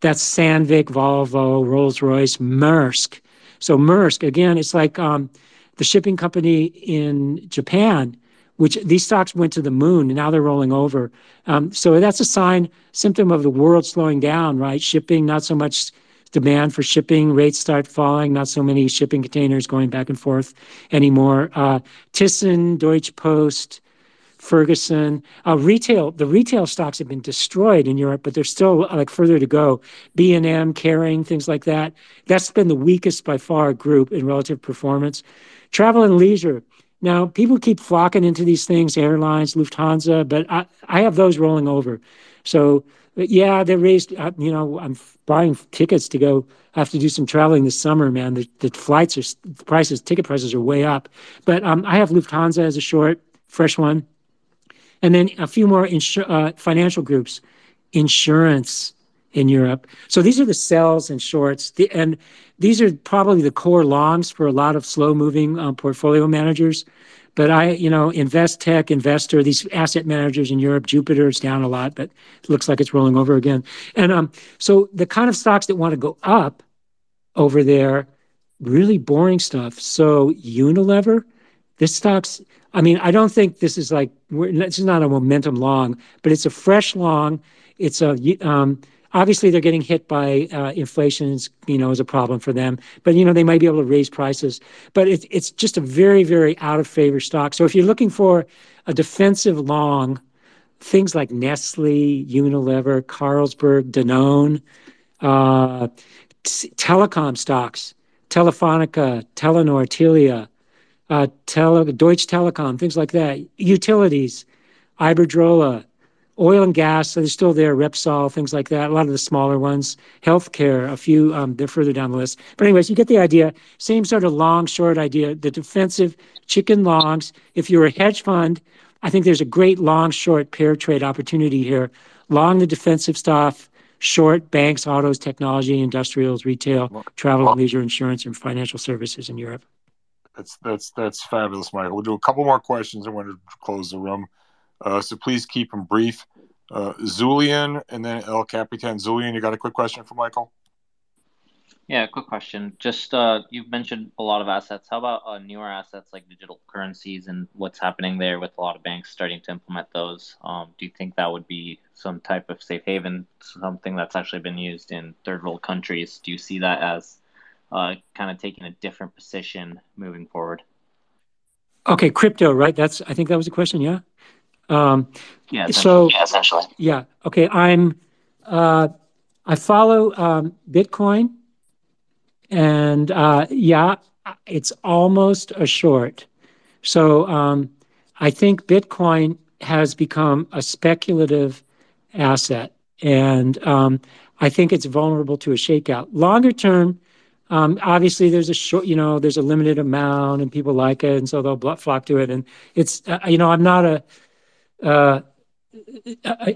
That's Sandvik, Volvo, Rolls-Royce, Maersk. So Maersk, again, it's like um, the shipping company in Japan which these stocks went to the moon and now they're rolling over. Um, so that's a sign, symptom of the world slowing down, right? Shipping, not so much demand for shipping, rates start falling, not so many shipping containers going back and forth anymore. Uh, Thyssen, Deutsche Post, Ferguson, uh, retail. The retail stocks have been destroyed in Europe, but there's still like further to go. B and M, Kering, things like that. That's been the weakest by far group in relative performance. Travel and leisure. Now, people keep flocking into these things, airlines, Lufthansa, but I, I have those rolling over. So, yeah, they raised, uh, you know, I'm buying tickets to go. I have to do some traveling this summer, man. The, the flights are, the prices, ticket prices are way up. But um, I have Lufthansa as a short, fresh one. And then a few more insu- uh, financial groups, insurance in Europe. So these are the sells and shorts. The, and these are probably the core longs for a lot of slow moving um, portfolio managers. But I, you know, Investec, Investor, these asset managers in Europe, Jupiter is down a lot, but it looks like it's rolling over again. And um, so the kind of stocks that want to go up over there, really boring stuff. So Unilever, this stock's, I mean, I don't think this is like, this is not a momentum long, but it's a fresh long. It's a, um, Obviously, they're getting hit by uh, inflation, you know, is a problem for them. But you know, they might be able to raise prices. But it's it's just a very very out of favor stock. So if you're looking for a defensive long, things like Nestle, Unilever, Carlsberg, Danone, uh, t- telecom stocks, Telefonica, Telenor, Telia, uh, Tele- Deutsche Telekom, things like that, utilities, Iberdrola, oil and gas, so they're still there, Repsol, things like that, a lot of the smaller ones, healthcare, a few, um, they're further down the list. But anyways, you get the idea. Same sort of long, short idea, the defensive chicken longs. If you're a hedge fund, I think there's a great long, short pair trade opportunity here. Long the defensive stuff, short banks, autos, technology, industrials, retail, travel and leisure, insurance, and financial services in Europe. That's that's that's fabulous, Michael. We'll do a couple more questions and we're to close the room. Uh, so please keep them brief. Uh, Zulian and then El Capitan. Zulian, you got a quick question for Michael? Yeah, quick question. Just uh, you've mentioned a lot of assets. How about uh, newer assets like digital currencies and what's happening there with a lot of banks starting to implement those? Um, do you think that would be some type of safe haven, something that's actually been used in third world countries? Do you see that as uh, kind of taking a different position moving forward? Okay, crypto, right? That's I think that was the question. Yeah. Um, Yeah, so. Yeah, essentially. yeah. Okay, I'm. Uh, I follow um, Bitcoin, and uh, yeah, it's almost a short. So um, I think Bitcoin has become a speculative asset, and um, I think it's vulnerable to a shakeout. Longer term, um, obviously there's a short, you know, there's a limited amount, and people like it, and so they'll flock to it. And it's, uh, you know, I'm not a, uh,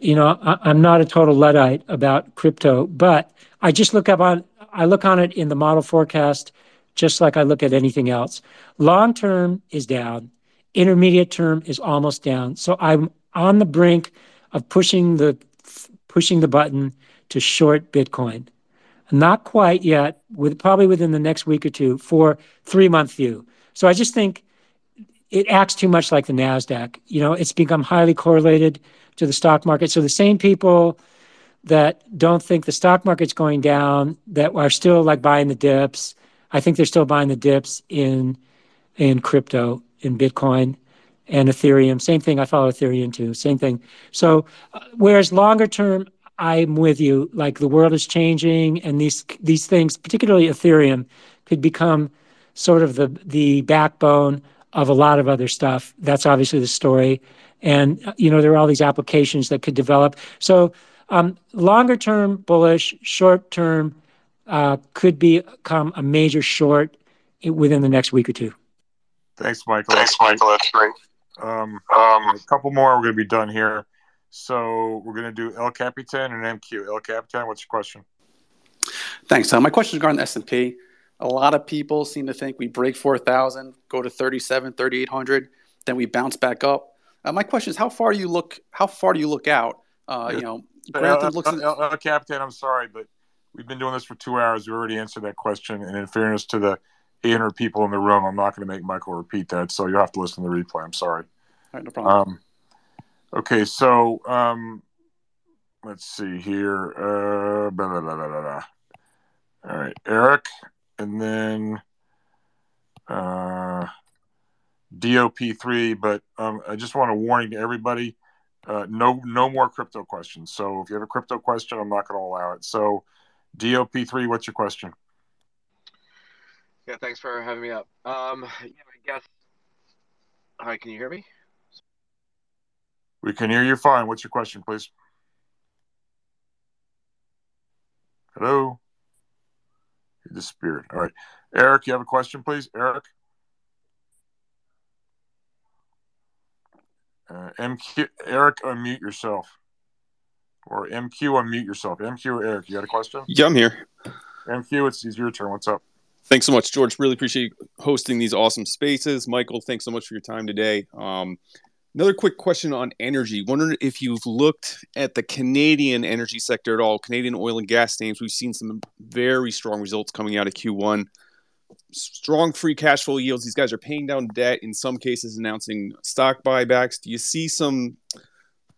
you know, I, I'm not a total luddite about crypto, but I just look up on, I look on it in the model forecast, just like I look at anything else. Long term is down, intermediate term is almost down. So I'm on the brink of pushing the pushing the button to short Bitcoin. Not quite yet, with probably within the next week or two for three month view. So I just think it acts too much like the Nasdaq. You know, it's become highly correlated to the stock market. So the same people that don't think the stock market's going down that are still like buying the dips. I think they're still buying the dips in in crypto, in Bitcoin and Ethereum. Same thing. I follow Ethereum too. Same thing. So uh, whereas longer term, I'm with you. Like the world is changing, and these these things, particularly Ethereum, could become sort of the the backbone of a lot of other stuff. That's obviously the story, and uh, you know there are all these applications that could develop. So um, longer term bullish, short term uh, could become a major short within the next week or two. Thanks, Michael. Thanks, Michael. That's great. Um, a couple more. We're going to be done here. So we're going to do El Capitan and MQ. El Capitan, what's your question? Thanks. Uh, my question is regarding the S&P. A lot of people seem to think we break 4,000, go to 37, 3,800, then we bounce back up. Uh, my question is, how far do you look? How far do you look out? Uh, you know, El, granted, looks El, El, El Capitan, I'm sorry, but we've been doing this for two hours. We already answered that question. And in fairness to the 800 people in the room, I'm not going to make Michael repeat that. So you'll have to listen to the replay. I'm sorry. All right, no problem. Um, okay, so um, let's see here. Uh, blah, blah, blah. All right, Eric, and then uh, DOP3. But um, I just want a warning to everybody: uh, no, no more crypto questions. So if you have a crypto question, I'm not going to allow it. So DOP3, what's your question? Yeah, thanks for having me up. Um, yeah, I guess. Hi, can you hear me? We can hear you fine. What's your question, please? Hello. Disappeared. All right, Eric, you have a question, please, Eric. Uh, MQ, Eric, unmute yourself. Or MQ, unmute yourself. MQ or Eric, you got a question? Yeah, I'm here. MQ, it's, it's your turn. What's up? Thanks so much, George. Really appreciate hosting these awesome spaces. Michael, thanks so much for your time today. Um, another quick question on energy. Wondering if you've looked at the Canadian energy sector at all, Canadian oil and gas names. We've seen some very strong results coming out of Q1. Strong free cash flow yields. These guys are paying down debt, in some cases, announcing stock buybacks. Do you see some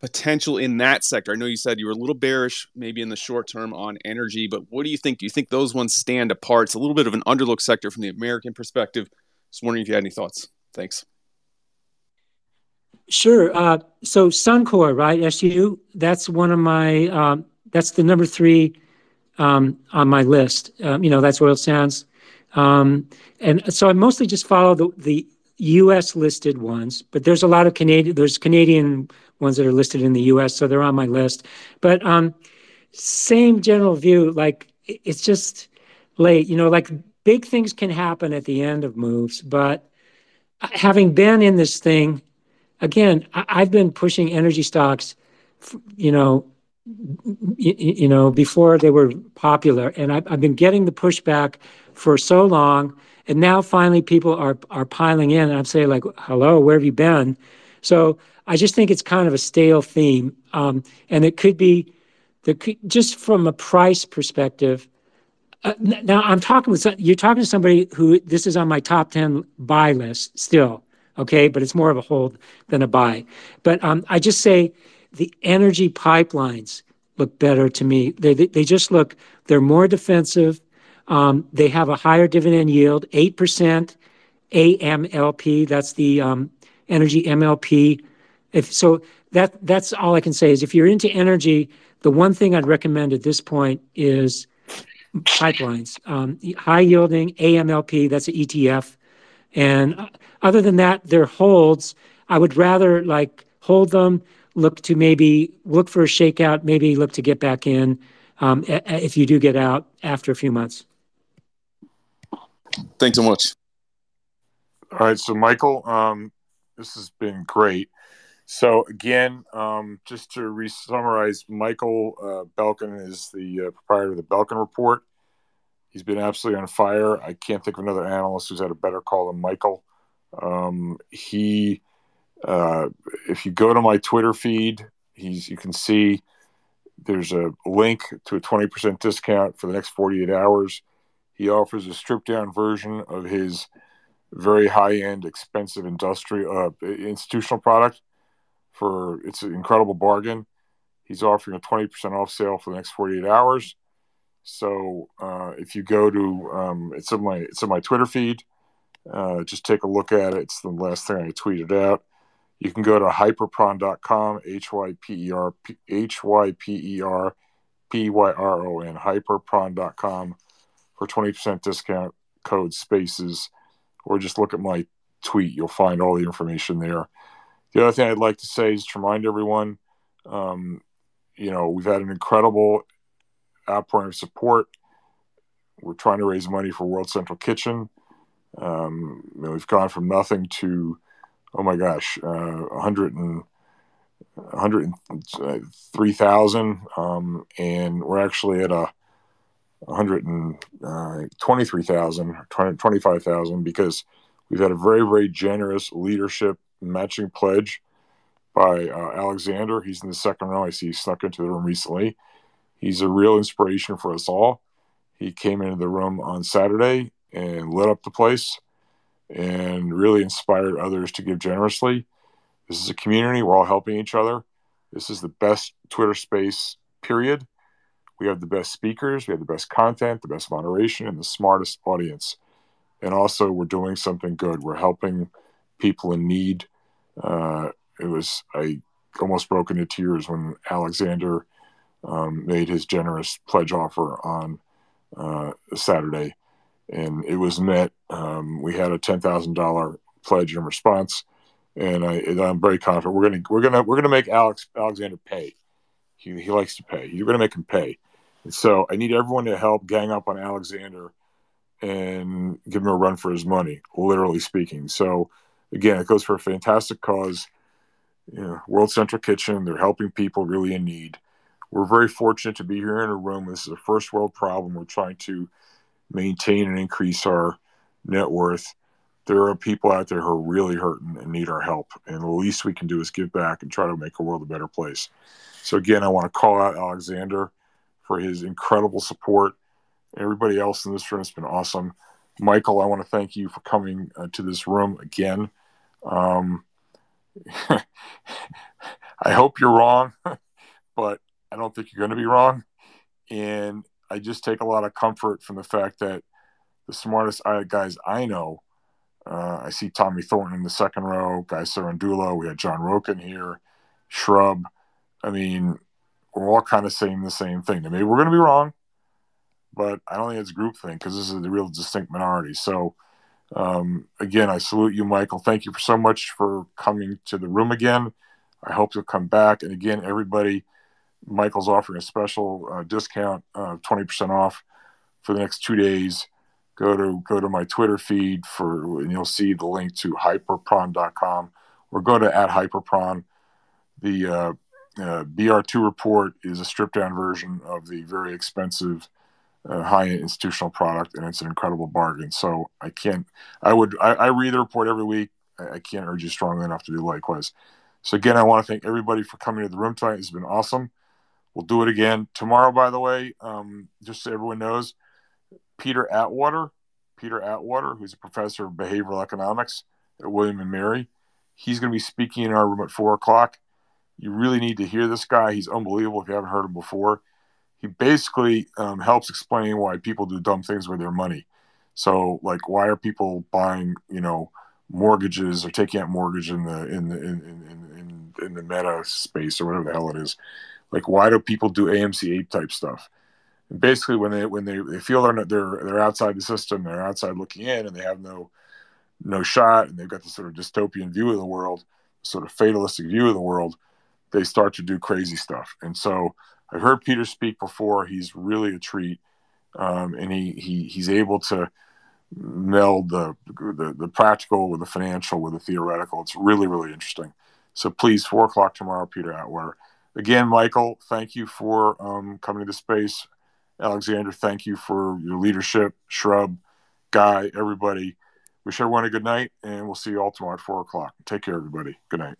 potential in that sector? I know you said you were a little bearish, maybe in the short term on energy, but what do you think? Do you think those ones stand apart? It's a little bit of an underlooked sector from the American perspective. Just wondering if you had any thoughts. Thanks. Sure. Uh, so Suncor, right? SU. That's one of my. Um, that's the number three um, on my list. Um, you know, that's oil sands, um, and so I mostly just follow the the U.S. listed ones. But there's a lot of Canadian. There's Canadian ones that are listed in the U.S., so they're on my list. But um, same general view. Like it's just late. You know, like big things can happen at the end of moves, but uh, having been in this thing again, I, I've been pushing energy stocks, you know, you know, before they were popular, and I've, been getting the pushback for so long, and now finally people are are piling in, and I'm saying like, hello, where have you been? So I just think it's kind of a stale theme. Um, and it could be just from a price perspective. Uh, now I'm talking with you're talking to somebody who this is on my top 10 buy list still. Okay. But it's more of a hold than a buy. But um, I just say the energy pipelines look better to me. They, they just look, they're more defensive. Um, they have a higher dividend yield, 8% AMLP. That's the um, energy MLP. If so, that that's all I can say is if you're into energy, the one thing I'd recommend at this point is pipelines, um, high yielding AMLP. That's an ETF, and uh, other than that, they're holds. I would rather like hold them, look to maybe look for a shakeout, maybe look to get back in um, if you do get out after a few months. Thanks so much. All right, so Michael, um, this has been great. So again, um, just to re-summarize, Michael uh, Belkin is the uh, proprietor of the Belkin Report. He's been absolutely on fire. I can't think of another analyst who's had a better call than Michael. Um, he, uh, if you go to my Twitter feed, he's you can see there's a link to a 20% discount for the next 48 hours. He offers a stripped down version of his very high end, expensive industrial uh, institutional product for it's an incredible bargain. He's offering a 20% off sale for the next 48 hours. So uh, if you go to um, it's in my it's in my Twitter feed. Uh, just take a look at it. It's the last thing I tweeted out. You can go to hyperpyron.com, H Y P E R H Y P E R P Y R O N, hyperpyron.com for 20% discount code spaces, or just look at my tweet. You'll find all the information there. The other thing I'd like to say is to remind everyone, um, you know, we've had an incredible outpouring of support. We're trying to raise money for World Central Kitchen. Um, you know, we've gone from nothing to, oh my gosh, uh, 100 and 103,000. Um, and we're actually at a 123,000, uh, 25,000 because we've had a very, very generous leadership matching pledge by uh, Alexander. He's in the second row. I see he snuck into the room recently. He's a real inspiration for us all. He came into the room on Saturday and lit up the place and really inspired others to give generously. This is a community. We're all helping each other. This is the best Twitter space, period. We have the best speakers, we have the best content, the best moderation, and the smartest audience. And also, we're doing something good. We're helping people in need. Uh, it was I almost broke into tears when Alexander um, made his generous pledge offer on uh, Saturday, and it was met. Um, we had a ten thousand dollar pledge in response, and I, am very confident we're gonna we're gonna we're gonna make Alex Alexander pay. He, he likes to pay. You're gonna make him pay. And so I need everyone to help gang up on Alexander and give him a run for his money, literally speaking. So again, it goes for a fantastic cause. You know, World Central Kitchen, they're helping people really in need. We're very fortunate to be here in a room. This is a first world problem. We're trying to maintain and increase our net worth. There are people out there who are really hurting and need our help. And the least we can do is give back and try to make the world a better place. So, again, I want to call out Alexander for his incredible support. Everybody else in this room has been awesome. Michael, I want to thank you for coming uh, to this room again. Um, I hope you're wrong, but I don't think you're going to be wrong. And I just take a lot of comfort from the fact that the smartest guys I know, uh, I see Tommy Thornton in the second row, Guy Sarandula, we had John Roken here, Shrub. I mean, we're all kind of saying the same thing. Maybe we're going to be wrong, but I don't think it's a group thing because this is the real distinct minority. So, um, again, I salute you, Michael. Thank you for so much for coming to the room again. I hope you'll come back. And again, everybody, Michael's offering a special uh, discount, uh, 20% off for the next two days. Go to go to my Twitter feed for, and you'll see the link to hyperpyron.com or go to at hyperpyron. The uh, uh BR2 report is a stripped down version of the very expensive uh, high institutional product, and it's an incredible bargain. So I can't, I would, I, I read the report every week. I, I, can't urge you strongly enough to do likewise. So again, I want to thank everybody for coming to the room tonight. It's been awesome. We'll do it again tomorrow. By the way, um, just so everyone knows, Peter Atwater, Peter Atwater, who's a professor of behavioral economics at William and Mary, he's going to be speaking in our room at four o'clock. You really need to hear this guy. He's unbelievable if you haven't heard him before. He basically um, helps explain why people do dumb things with their money. So, like, why are people buying, you know, mortgages or taking out mortgage in the in the in, in, in, in the meta space or whatever the hell it is? Like, why do people do AMC ape type stuff? And basically, when they when they, they feel they're they're they're outside the system, they're outside looking in, and they have no no shot, and they've got this sort of dystopian view of the world, sort of fatalistic view of the world. They start to do crazy stuff, and so I've heard Peter speak before. He's really a treat, um, and he, he he's able to meld the, the the practical with the financial with the theoretical. It's really really interesting. So please, four o'clock tomorrow, Peter Atwater. Again, Michael, thank you for um, coming to the space. Alexander, thank you for your leadership. Shrub, Guy, everybody. Wish everyone a good night, and we'll see you all tomorrow at four o'clock. Take care, everybody. Good night.